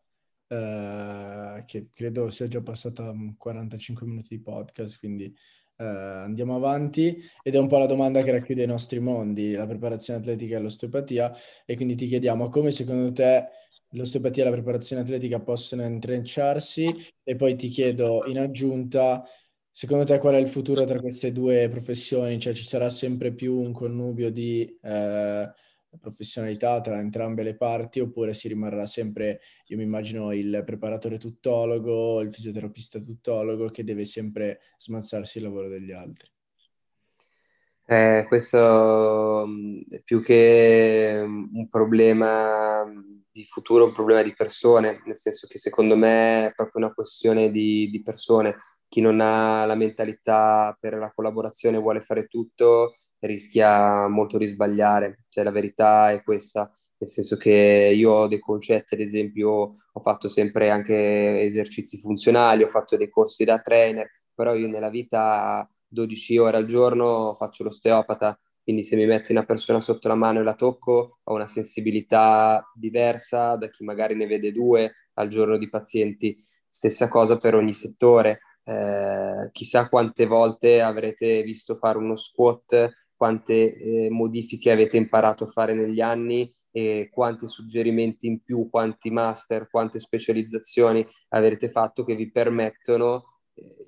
eh, che credo sia già passata 45 minuti di podcast, quindi eh, andiamo avanti. Ed è un po' la domanda che racchiude i nostri mondi, la preparazione atletica e l'osteopatia. E quindi ti chiediamo come secondo te l'osteopatia e la preparazione atletica possono intrecciarsi e poi ti chiedo in aggiunta, secondo te qual è il futuro tra queste due professioni? Cioè ci sarà sempre più un connubio di eh, professionalità tra entrambe le parti oppure si rimarrà sempre, io mi immagino, il preparatore tuttologo, il fisioterapista tuttologo che deve sempre smazzarsi il lavoro degli altri? Eh, questo mm, più che mm, un problema di futuro, un problema di persone, nel senso che secondo me è proprio una questione di, di persone. Chi non ha la mentalità per la collaborazione vuole fare tutto, rischia molto di sbagliare. Cioè, la verità è questa, nel senso che io ho dei concetti, ad esempio, ho fatto sempre anche esercizi funzionali, ho fatto dei corsi da trainer, però io nella vita 12 ore al giorno faccio l'osteopata, quindi se mi metti una persona sotto la mano e la tocco, ho una sensibilità diversa da chi magari ne vede due al giorno di pazienti. Stessa cosa per ogni settore. Eh, chissà quante volte avrete visto fare uno squat, quante eh, modifiche avete imparato a fare negli anni e quanti suggerimenti in più, quanti master, quante specializzazioni avrete fatto che vi permettono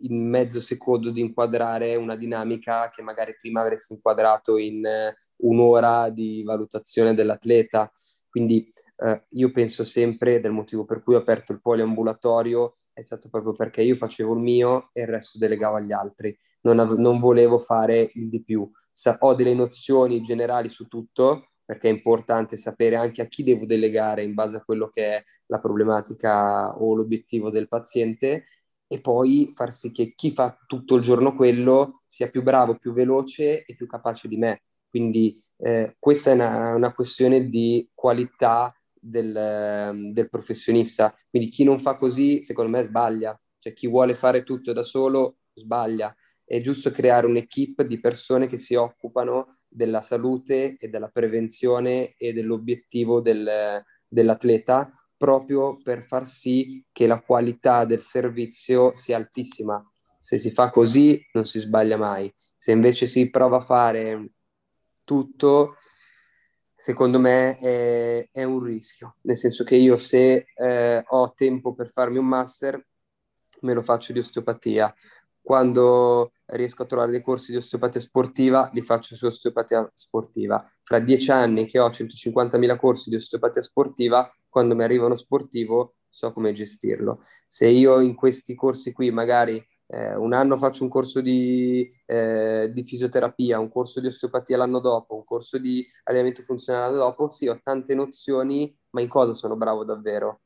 in mezzo secondo di inquadrare una dinamica che magari prima avresti inquadrato in eh, un'ora di valutazione dell'atleta. Quindi eh, io penso sempre del motivo per cui ho aperto il poliambulatorio è stato proprio perché io facevo il mio e il resto delegavo agli altri. Non, av- non volevo fare il di più. Sa- ho delle nozioni generali su tutto, perché è importante sapere anche a chi devo delegare in base a quello che è la problematica o l'obiettivo del paziente e poi far sì che chi fa tutto il giorno quello sia più bravo, più veloce e più capace di me. Quindi eh, questa è una, una, questione di qualità del, del, professionista. Quindi chi non fa così, secondo me, sbaglia. Cioè chi vuole fare tutto da solo, sbaglia. È giusto creare un'equipe di persone che si occupano della salute e della prevenzione e dell'obiettivo del, dell'atleta proprio per far sì che la qualità del servizio sia altissima. Se si fa così non si sbaglia mai. Se invece si prova a fare tutto, secondo me è, è un rischio. Nel senso che io se eh, ho tempo per farmi un master, me lo faccio di osteopatia. Quando riesco a trovare dei corsi di osteopatia sportiva, li faccio su osteopatia sportiva. Fra dieci anni che ho 150.000 corsi di osteopatia sportiva, quando mi arriva uno sportivo so come gestirlo. Se io in questi corsi qui magari eh, un anno faccio un corso di, eh, di, fisioterapia, un corso di osteopatia l'anno dopo, un corso di allenamento funzionale l'anno dopo, sì, ho tante nozioni, ma in cosa sono bravo davvero?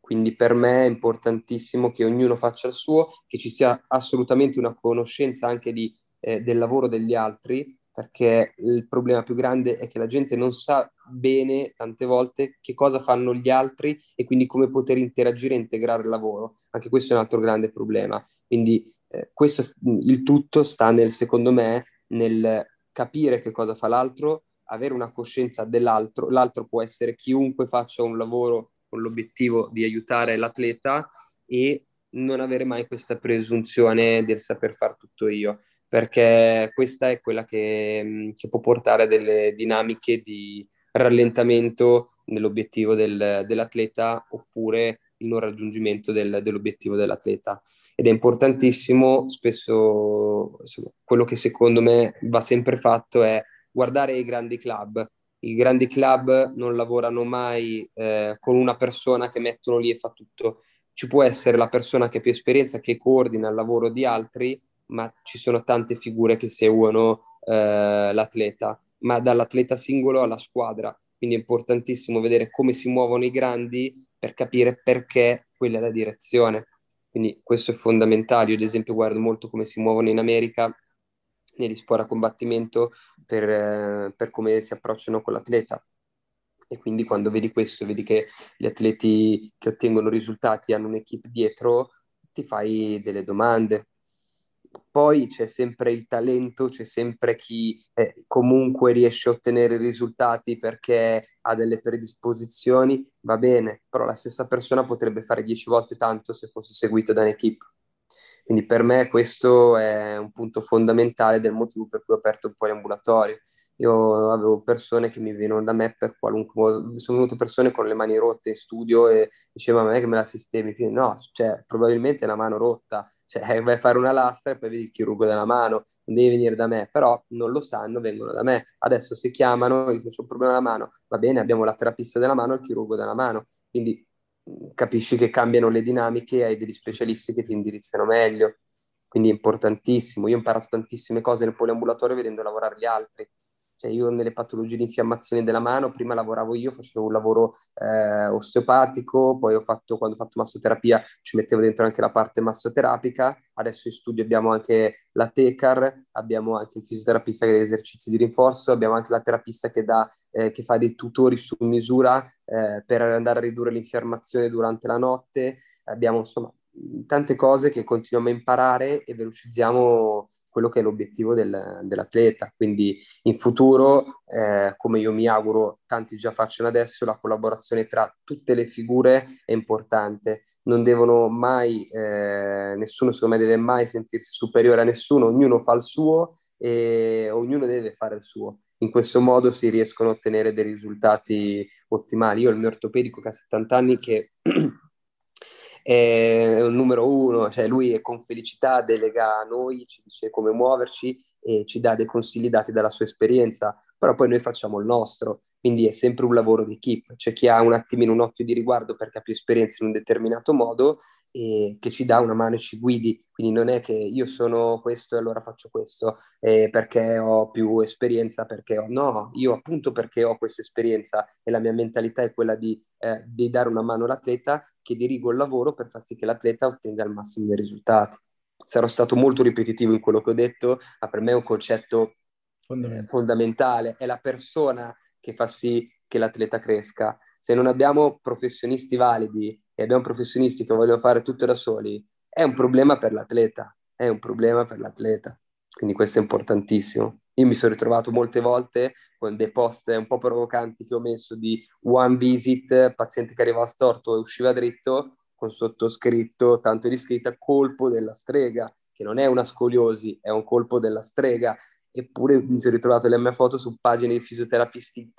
Quindi per me è importantissimo che ognuno faccia il suo, che ci sia assolutamente una conoscenza anche di, eh, del lavoro degli altri, perché il problema più grande è che la gente non sa bene tante volte che cosa fanno gli altri e quindi come poter interagire e integrare il lavoro. Anche questo è un altro grande problema. Quindi eh, questo, il tutto sta nel, secondo me, nel capire che cosa fa l'altro, avere una coscienza dell'altro. L'altro può essere chiunque faccia un lavoro con l'obiettivo di aiutare l'atleta e non avere mai questa presunzione del saper fare tutto io perché questa è quella che, che può portare a delle dinamiche di rallentamento nell'obiettivo del, dell'atleta oppure il non raggiungimento del, dell'obiettivo dell'atleta. Ed è importantissimo, spesso insomma, quello che secondo me va sempre fatto è guardare i grandi club. I grandi club non lavorano mai eh, con una persona che mettono lì e fa tutto. Ci può essere la persona che ha più esperienza, che coordina il lavoro di altri, ma ci sono tante figure che seguono eh, l'atleta, ma dall'atleta singolo alla squadra. Quindi è importantissimo vedere come si muovono i grandi per capire perché quella è la direzione. Quindi questo è fondamentale. Io ad esempio guardo molto come si muovono in America negli sport a combattimento per, eh, per come si approcciano con l'atleta. E quindi quando vedi questo, vedi che gli atleti che ottengono risultati hanno un'equipe dietro, ti fai delle domande, poi c'è sempre il talento, c'è sempre chi eh, comunque riesce a ottenere risultati perché ha delle predisposizioni, va bene, però la stessa persona potrebbe fare dieci volte tanto se fosse seguita da un'equipe. Quindi per me questo è un punto fondamentale del motivo per cui ho aperto un po' l'ambulatorio. Io avevo persone che mi venivano da me per qualunque sono venute persone con le mani rotte in studio e dicevano a me che me la sistemi. No, cioè, probabilmente è una mano rotta, cioè vai a fare una lastra e poi vedi il chirurgo della mano, non devi venire da me, però non lo sanno, vengono da me. Adesso se chiamano, io ho un problema alla mano, va bene, abbiamo la terapista della mano e il chirurgo della mano, quindi capisci che cambiano le dinamiche hai degli specialisti che ti indirizzano meglio. quindi è importantissimo. Io ho imparato tantissime cose nel poliambulatorio vedendo lavorare gli altri. Cioè io nelle patologie di infiammazione della mano, prima lavoravo io, facevo un lavoro eh, osteopatico, poi ho fatto, quando ho fatto massoterapia ci mettevo dentro anche la parte massoterapica, adesso in studio abbiamo anche la TECAR, abbiamo anche il fisioterapista che dà esercizi di rinforzo, abbiamo anche la terapista che, dà, eh, che fa dei tutori su misura eh, per andare a ridurre l'infiammazione durante la notte, abbiamo insomma tante cose che continuiamo a imparare e velocizziamo quello che è l'obiettivo del, dell'atleta. Quindi in futuro, eh, come io mi auguro tanti già facciano adesso, la collaborazione tra tutte le figure è importante. Non devono mai, eh, nessuno secondo me deve mai sentirsi superiore a nessuno, ognuno fa il suo e ognuno deve fare il suo. In questo modo si riescono a ottenere dei risultati ottimali. Io ho il mio ortopedico che ha 70 anni che è un numero uno, cioè lui con felicità delega a noi, ci dice come muoverci e ci dà dei consigli dati dalla sua esperienza, però poi noi facciamo il nostro, quindi è sempre un lavoro di equip. C'è chi ha un attimino un occhio di riguardo perché ha più esperienza in un determinato modo e che ci dà una mano e ci guidi, quindi non è che io sono questo e allora faccio questo eh, perché ho più esperienza, perché ho... no, io appunto perché ho questa esperienza e la mia mentalità è quella di, eh, di dare una mano all'atleta, che dirigo il lavoro per far sì che l'atleta ottenga il massimo dei risultati. Sarò stato molto ripetitivo in quello che ho detto, ma per me è un concetto fondamentale. fondamentale. È la persona che fa sì che l'atleta cresca. Se non abbiamo professionisti validi e abbiamo professionisti che vogliono fare tutto da soli, è un problema per l'atleta, è un problema per l'atleta. Quindi questo è importantissimo. Io mi sono ritrovato molte volte con dei post un po' provocanti che ho messo di one visit, paziente che arrivava storto e usciva dritto, con sottoscritto, tanto di scritta, colpo della strega, che non è una scoliosi, è un colpo della strega. Eppure mi sono ritrovato le mie foto su pagine di fisioterapisti,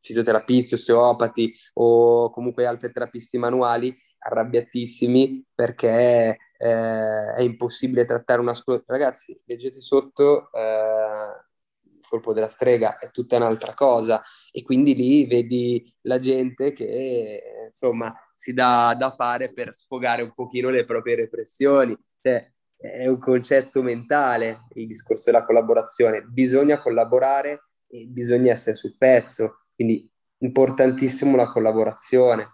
fisioterapisti, osteopati o comunque altri terapisti manuali arrabbiatissimi perché eh, è impossibile trattare una scuola. Ragazzi, leggete sotto eh, il colpo della strega, è tutta un'altra cosa. E quindi lì vedi la gente che insomma si dà da fare per sfogare un pochino le proprie repressioni. Cioè, è un concetto mentale il discorso della collaborazione. Bisogna collaborare e bisogna essere sul pezzo. Quindi importantissimo la collaborazione.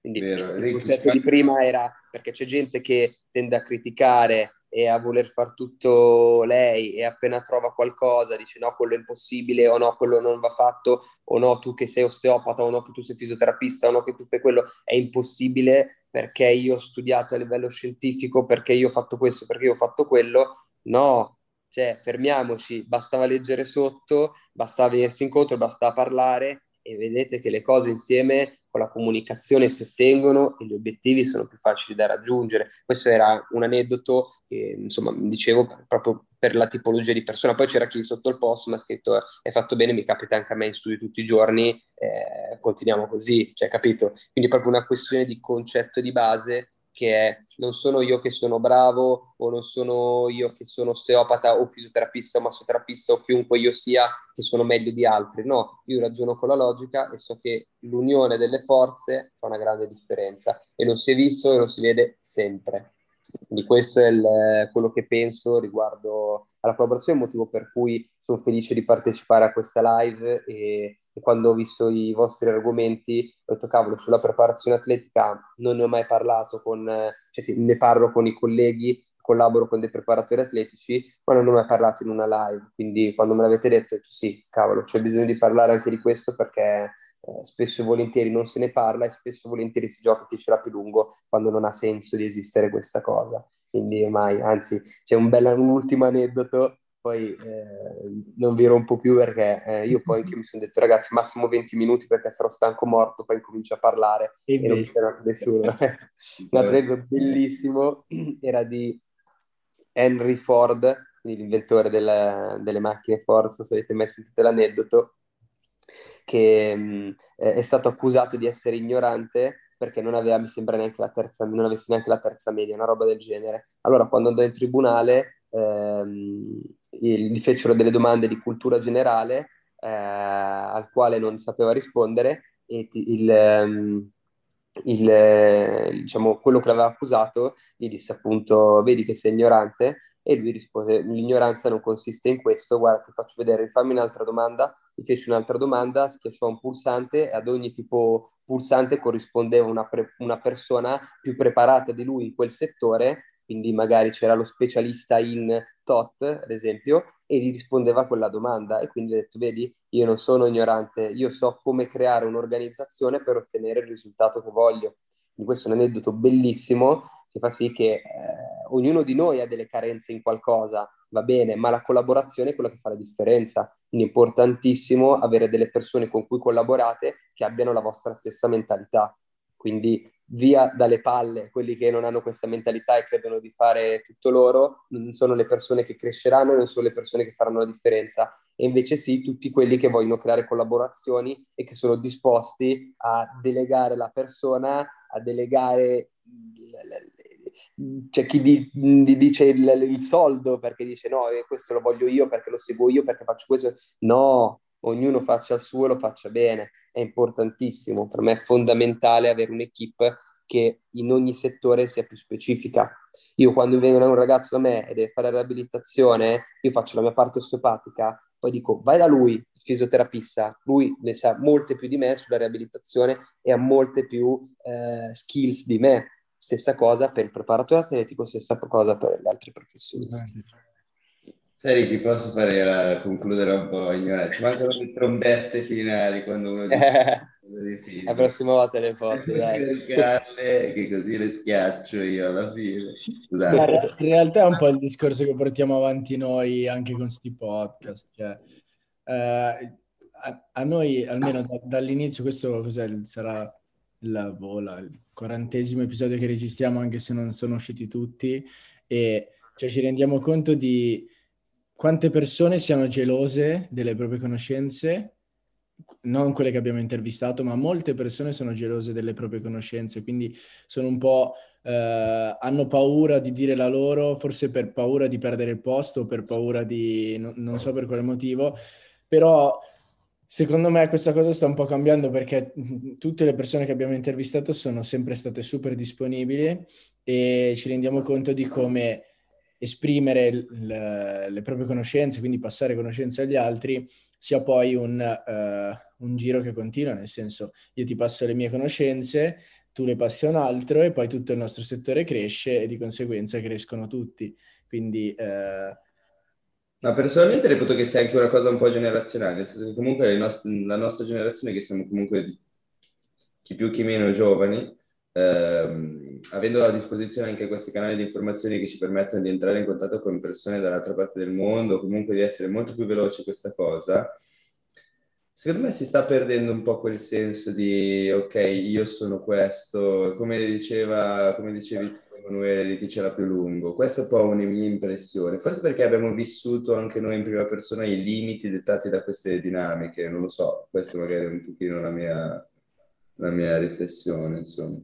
Quindi Vero, il concetto di prima era perché c'è gente che tende a criticare e a voler far tutto lei e appena trova qualcosa dice no, quello è impossibile o no, quello non va fatto o no, tu che sei osteopata o no, che tu sei fisioterapista o no, che tu fai quello, è impossibile perché io ho studiato a livello scientifico, perché io ho fatto questo, perché io ho fatto quello. No, cioè fermiamoci, bastava leggere sotto, bastava venirsi incontro, bastava parlare e vedete che le cose insieme con la comunicazione si ottengono e gli obiettivi sono più facili da raggiungere. Questo era un aneddoto che, insomma, dicevo proprio per la tipologia di persona. Poi c'era chi sotto il post mi ha scritto è fatto bene, mi capita anche a me in studio tutti i giorni, eh, continuiamo così, cioè capito? Quindi è proprio una questione di concetto di base che è non sono io che sono bravo o non sono io che sono osteopata o fisioterapista o massoterapista o chiunque io sia che sono meglio di altri. No, io ragiono con la logica e so che l'unione delle forze fa una grande differenza e non si è visto e lo si vede sempre. Quindi questo è il, quello che penso riguardo alla collaborazione, il motivo per cui sono felice di partecipare a questa live e, e quando ho visto i vostri argomenti ho detto cavolo sulla preparazione atletica non ne ho mai parlato con, cioè sì, ne parlo con i colleghi, collaboro con dei preparatori atletici, ma non ne ho mai parlato in una live, quindi quando me l'avete detto ho detto sì, cavolo, c'è bisogno di parlare anche di questo perché eh, spesso e volentieri non se ne parla e spesso e volentieri si gioca chi ce l'ha più lungo quando non ha senso di esistere questa cosa. Quindi mai, anzi, c'è un, bel, un ultimo aneddoto, poi eh, non vi rompo più perché eh, io poi anche mi sono detto ragazzi massimo 20 minuti perché sarò stanco morto, poi incomincio a parlare e, e non c'era nessuno. un aneddoto bellissimo era di Henry Ford, l'inventore delle, delle macchine Ford, se avete mai sentito l'aneddoto, che mh, è stato accusato di essere ignorante perché non aveva, mi sembra, neanche la terza, non avesse neanche la terza media, una roba del genere. Allora, quando andò in tribunale, ehm, gli fecero delle domande di cultura generale eh, al quale non sapeva rispondere e ti, il, ehm, il, diciamo, quello che l'aveva accusato gli disse appunto, vedi che sei ignorante, e lui rispose, l'ignoranza non consiste in questo, guarda ti faccio vedere, fammi un'altra domanda, gli fece un'altra domanda, schiacciò un pulsante. E ad ogni tipo pulsante corrispondeva una, pre- una persona più preparata di lui in quel settore. Quindi magari c'era lo specialista in TOT, ad esempio, e gli rispondeva a quella domanda. E quindi ha detto, vedi, io non sono ignorante, io so come creare un'organizzazione per ottenere il risultato che voglio. Quindi questo è un aneddoto bellissimo che fa sì che eh, ognuno di noi ha delle carenze in qualcosa, va bene, ma la collaborazione è quella che fa la differenza. Quindi è importantissimo avere delle persone con cui collaborate che abbiano la vostra stessa mentalità. Quindi via dalle palle quelli che non hanno questa mentalità e credono di fare tutto loro, non sono le persone che cresceranno, non sono le persone che faranno la differenza, e invece sì tutti quelli che vogliono creare collaborazioni e che sono disposti a delegare la persona, a delegare c'è chi di, di dice il, il, soldo perché dice no, eh, questo lo voglio io perché lo seguo io perché faccio questo. No, ognuno faccia il suo e lo faccia bene, è importantissimo, per me è fondamentale avere un'equipe che in ogni settore sia più specifica. Io quando viene un ragazzo da me e deve fare la riabilitazione, io faccio la mia parte osteopatica, poi dico vai da lui, il fisioterapista, lui ne sa molte più di me sulla riabilitazione e ha molte più eh, skills di me. Stessa cosa per il preparatore atletico, stessa cosa per gli altri professionisti. Sai che posso fare la, concludere un po' ignorante? Ci mancano le trombette finali quando uno dice la prossima volta le foto, dai. che così le schiaccio io alla fine. Scusate. In realtà è un po' il discorso che portiamo avanti noi anche con questi podcast. Cioè, eh, a, a, noi, almeno da, dall'inizio, questo sarà il, boh, il quarantesimo episodio che registriamo, anche se non sono usciti tutti, e cioè, ci rendiamo conto di quante persone siano gelose delle proprie conoscenze, non quelle che abbiamo intervistato, ma molte persone sono gelose delle proprie conoscenze, quindi sono un po', eh, hanno paura di dire la loro, forse per paura di perdere il posto, per paura di, no, non so per quale motivo, però secondo me questa cosa sta un po' cambiando perché tutte le persone che abbiamo intervistato sono sempre state super disponibili e ci rendiamo conto di come esprimere l- le proprie conoscenze, quindi passare conoscenze agli altri, sia poi un, uh, un, giro che continua, nel senso io ti passo le mie conoscenze, tu le passi a un altro e poi tutto il nostro settore cresce e di conseguenza crescono tutti. Quindi... Uh... Ma personalmente reputo che sia anche una cosa un po' generazionale, nel senso che comunque nost- la nostra generazione, che siamo comunque chi più chi meno giovani, ehm, avendo a disposizione anche questi canali di informazioni che ci permettono di entrare in contatto con persone dall'altra parte del mondo, comunque di essere molto più veloci questa cosa, secondo me si sta perdendo un po' quel senso di ok, io sono questo, come diceva, come dicevi Emanuele, di chi ce l'ha più lungo. Questa è un po' una mia impressione, forse perché abbiamo vissuto anche noi in prima persona i limiti dettati da queste dinamiche, non lo so, questa magari è un pochino la mia, la mia riflessione, insomma.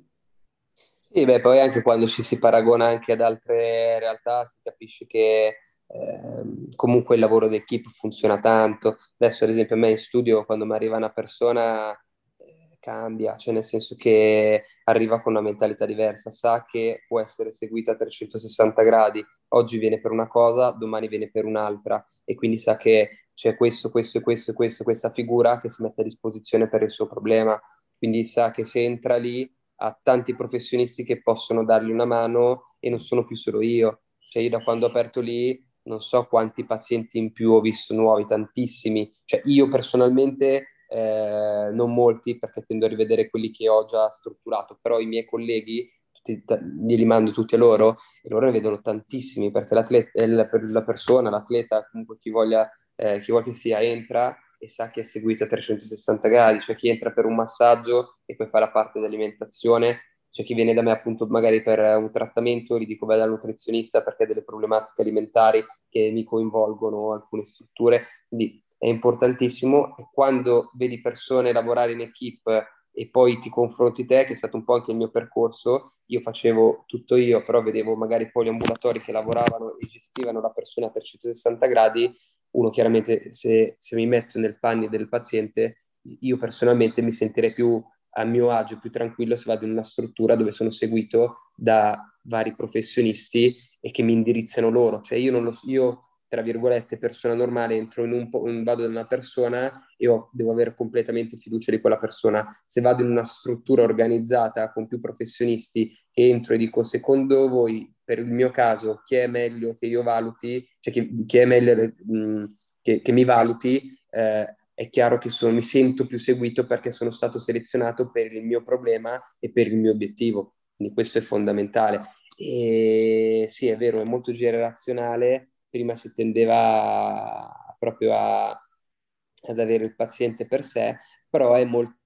Sì, beh, poi anche quando ci si paragona anche ad altre realtà si capisce che eh, comunque il lavoro d'equipe funziona tanto. Adesso, ad esempio, a me in studio, quando mi arriva una persona, eh, cambia, cioè nel senso che arriva con una mentalità diversa, sa che può essere seguita a 360 gradi, oggi viene per una cosa, domani viene per un'altra, e quindi sa che c'è questo, questo e questo questo, questa figura che si mette a disposizione per il suo problema. Quindi sa che se entra lì ha tanti professionisti che possono dargli una mano e non sono più solo io. Cioè io da quando ho aperto lì non so quanti pazienti in più ho visto nuovi, tantissimi. Cioè io personalmente eh, non molti perché tendo a rivedere quelli che ho già strutturato, però i miei colleghi tutti, glieli mando tutti a loro e loro ne vedono tantissimi perché l'atleta, la, la persona, l'atleta, comunque chi voglia, eh, chi vuole che sia, entra e sa che è seguito a 360 gradi, cioè chi entra per un massaggio e poi fa la parte dell'alimentazione, c'è chi viene da me appunto magari per un trattamento, gli dico vai dal nutrizionista perché ha delle problematiche alimentari che mi coinvolgono alcune strutture, quindi è importantissimo e quando vedi persone lavorare in equip e poi ti confronti te, che è stato un po' anche il mio percorso, io facevo tutto io, però vedevo magari poi gli ambulatori che lavoravano e gestivano la persona a 360 gradi, uno chiaramente se, se mi metto nel panni del paziente, io personalmente mi sentirei più a mio agio, più tranquillo se vado in una struttura dove sono seguito da vari professionisti e che mi indirizzano loro. Cioè io, lo, io tra virgolette, persona normale, entro in un po', vado da una persona e ho, devo avere completamente fiducia di quella persona. Se vado in una struttura organizzata con più professionisti, entro e dico, secondo voi, per il mio caso, chi è meglio che io valuti, cioè chi, chi è meglio mh, mm, che, che, mi valuti, eh, è chiaro che sono, mi sento più seguito perché sono stato selezionato per il mio problema e per il mio obiettivo. Quindi questo è fondamentale. E sì, è vero, è molto generazionale prima si tendeva proprio a, ad avere il paziente per sé, però è molto,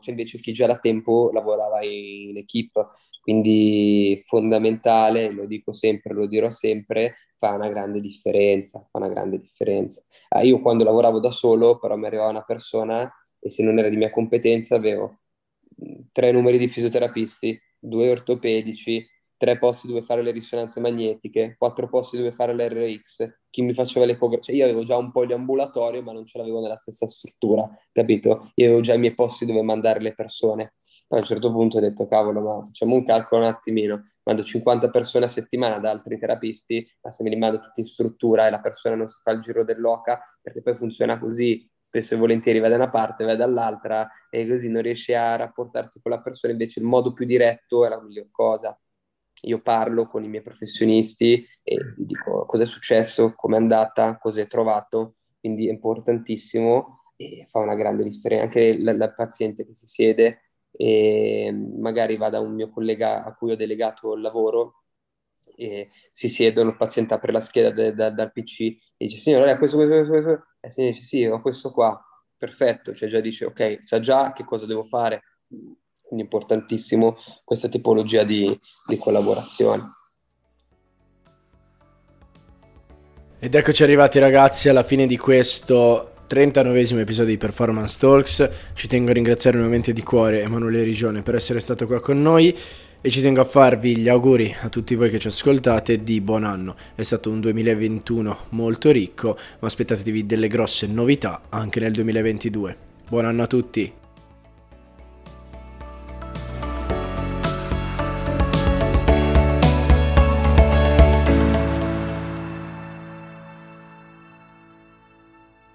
cioè invece chi già da tempo lavorava in equip, quindi fondamentale, lo dico sempre, lo dirò sempre, fa una grande differenza, fa una grande differenza. Ah, io quando lavoravo da solo, però mi arrivava una persona e se non era di mia competenza avevo tre numeri di fisioterapisti, due ortopedici, tre posti dove fare le risonanze magnetiche, quattro posti dove fare l'RX, chi mi faceva l'ecografia, cioè io avevo già un po' di ambulatorio ma non ce l'avevo nella stessa struttura, capito? Io avevo già i miei posti dove mandare le persone. Poi a un certo punto ho detto, cavolo, ma facciamo un calcolo un attimino, mando 50 persone a settimana da altri terapisti, ma se me li mando tutti in struttura e la persona non si fa il giro dell'oca, perché poi funziona così, spesso e volentieri vai da una parte, vai dall'altra e così non riesci a rapportarti con la persona, invece il modo più diretto è la miglior cosa. Io parlo con i miei professionisti e gli dico cosa è successo, come è andata, cosa hai trovato, quindi è importantissimo e fa una grande differenza. Anche il paziente che si siede e magari va da un mio collega a cui ho delegato il lavoro e si siedono, il paziente apre la scheda de, de, dal PC e dice signore, questo, questo, questo, questo. E si dice sì, ho questo qua, perfetto, cioè già dice ok, sa già che cosa devo fare quindi importantissimo questa tipologia di, di collaborazione. Ed eccoci arrivati ragazzi alla fine di questo 39 episodio di Performance Talks. Ci tengo a ringraziare nuovamente di cuore Emanuele Rigione per essere stato qua con noi e ci tengo a farvi gli auguri a tutti voi che ci ascoltate di buon anno. È stato un 2021 molto ricco, ma aspettatevi delle grosse novità anche nel 2022. Buon anno a tutti!